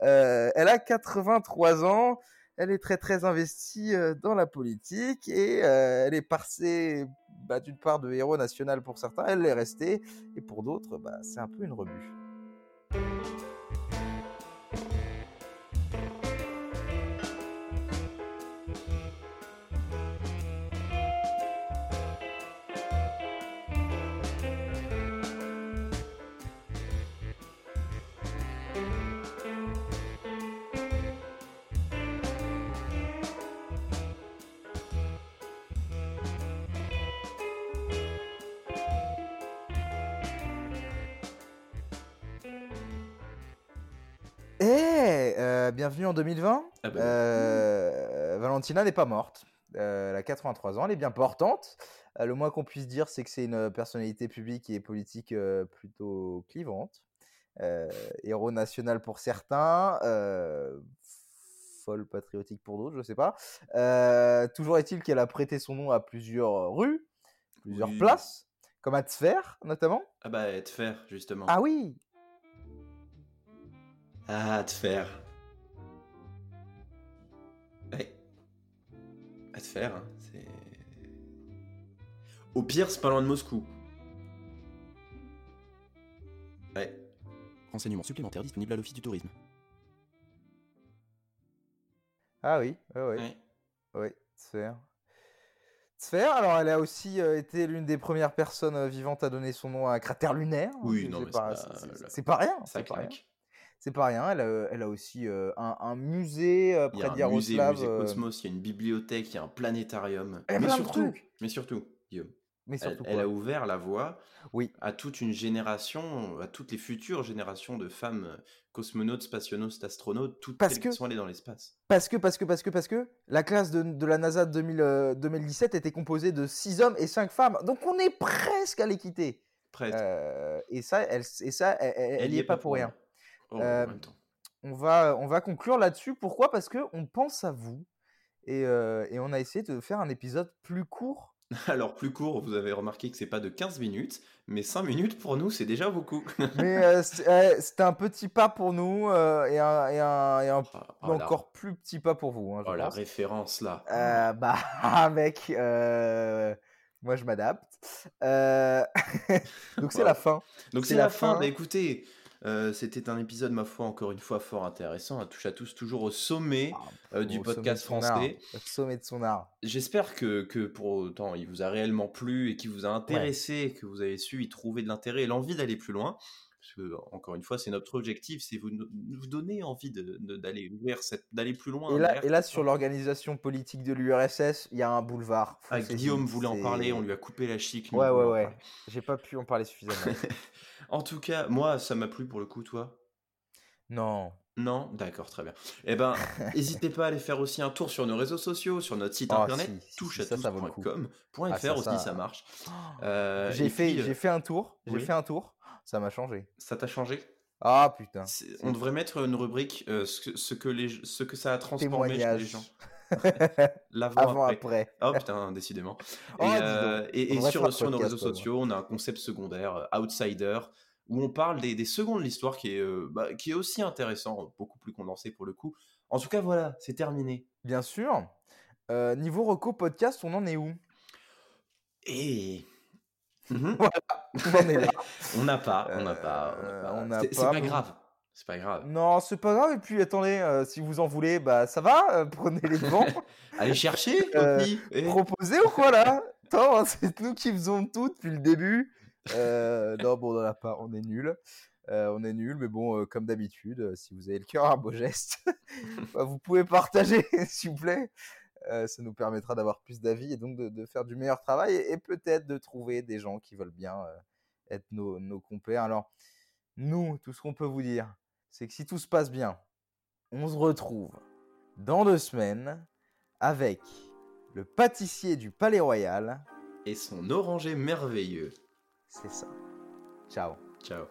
Euh, elle a 83 ans. Elle est très très investie dans la politique et elle est passée bah, d'une part de héros national pour certains, elle l'est restée et pour d'autres, bah, c'est un peu une rebut. Bienvenue en 2020. Ah bah. Euh, Valentina n'est pas morte. Euh, elle a 83 ans, elle est bien portante. Euh, le moins qu'on puisse dire, c'est que c'est une personnalité publique et politique plutôt clivante. Héros national pour certains, folle patriotique pour d'autres, je sais pas. Toujours est-il qu'elle a prêté son nom à plusieurs rues, plusieurs Oui. places, comme à Tver notamment. Ah bah, faire, justement. Ah oui, Ah, te faire. À te faire, hein, c'est. Au pire, c'est pas loin de Moscou. Ouais. Renseignements supplémentaires disponibles à l'Office du tourisme. Ah oui, ouais, ouais. Ouais. Oui, Sphère. Sphère, alors elle a aussi euh, été l'une des premières personnes euh, vivantes à donner son nom à un cratère lunaire. Oui, C'est- non, c'est mais pas, c'est pas- c'est- c'est- pas rien. Ça C'est pas rien. claque. C'est pas rien. Elle a, elle a aussi euh, un, un musée euh, Il y près a un musée, d'Yaroslav. musée euh, Cosmos, il y a une bibliothèque, il y a un planétarium. Elle Mais surtout, mais surtout, Guillaume, Mais elle, surtout elle quoi a ouvert la voie Oui. à toute une génération, à toutes les futures générations de femmes euh, cosmonautes, spationautes, astronautes, toutes Parce celles que- qui sont allées dans l'espace. Parce que, parce que, parce que, parce que la classe de, de la NASA de 2000, euh, 2017 était composée de 6 hommes et 5 femmes. Donc on est presque à l'équité. Presque. Euh, et ça, elle, et ça, elle, elle- elle y est pas pour rien. Oh, Euh, en même temps. On va, on va conclure là-dessus. Pourquoi? Parce que on pense à vous et, euh, et on a essayé de faire un épisode plus court. Alors, plus court, vous avez remarqué que c'est pas de 15 minutes, mais 5 minutes pour nous, c'est déjà beaucoup. Mais euh, c'est- c'était un petit pas pour nous euh, et un, et un, et un Ah, oh, la- encore plus petit pas pour vous. hein, je oh, la référence là. Euh, bah, mec, moi je m'adapte. Donc c'est la fin. Donc c'est c'est la la fin. fin. Bah, écoutez, euh, c'était un épisode, ma foi, encore une fois fort intéressant. Un touche à tous, toujours au sommet euh, du Au podcast français. Au sommet de son art. J'espère que, que pour autant il vous a réellement plu et qu'il vous a intéressé, que vous avez su y trouver de l'intérêt et l'envie d'aller plus loin. Parce que, encore une fois, c'est notre objectif, c'est vous, vous donner envie d'aller d'aller plus loin. Et là, et sur l'organisation politique de l'URSS, il y a un boulevard. Ah, Guillaume voulait en parler, on lui a coupé la chic. Ouais, on ouais, ouais. J'ai pas pu en parler suffisamment. En tout cas, moi, ça m'a plu pour le coup, toi? non. Non? D'accord, très bien. Eh ben, n'hésitez pas à aller faire aussi un tour sur nos réseaux sociaux, sur notre site Ah, internet, si, si, si, touche à ça, ça vaut le coup. touche.com.fr Ah, ça, aussi, ça- ça marche. Euh, J'ai et fait, puis, euh, fait un tour. J'ai oui. fait un tour. Ça m'a changé. Ça t'a changé? Ah putain. On devrait mettre une rubrique euh, ce, que, ce, que les, ce que ça a transformé chez les gens. L'avant Avant après. après. Oh putain, décidément. Oh, et euh, et- et sur, sur nos réseaux sociaux, on a un concept secondaire, euh, Outsider, où on parle des, des secondes de l'histoire qui, est, euh, bah, qui est aussi intéressant, beaucoup plus condensé pour le coup. En tout cas, voilà, c'est terminé. Bien sûr. Niveau reco podcast, on en est où? Et. Mhm. On en est là. on n'a pas, on n'a pas. on Euh, pas. on C'est- pas, grave. C'est pas grave. Non, c'est pas grave. Et puis attendez, euh, si vous en voulez, bah ça va. euh, prenez les devants. Allez chercher, Euh. Eh. Proposez ou quoi là? Attends, hein, c'est nous qui faisons tout depuis le début. Non, bon, on en a pas. On est nul. on est nul, mais bon, comme d'habitude, si vous avez le cœur à un beau geste, bah, vous pouvez partager, s'il vous plaît. Euh, ça nous permettra d'avoir plus d'avis et donc de, de faire du meilleur travail et, et peut-être de trouver des gens qui veulent bien euh, être nos, nos compères. Alors, nous, tout ce qu'on peut vous dire, c'est que si tout se passe bien, on se retrouve dans deux semaines avec le pâtissier du Palais Royal. Et son orangé merveilleux. C'est ça. Ciao. Ciao.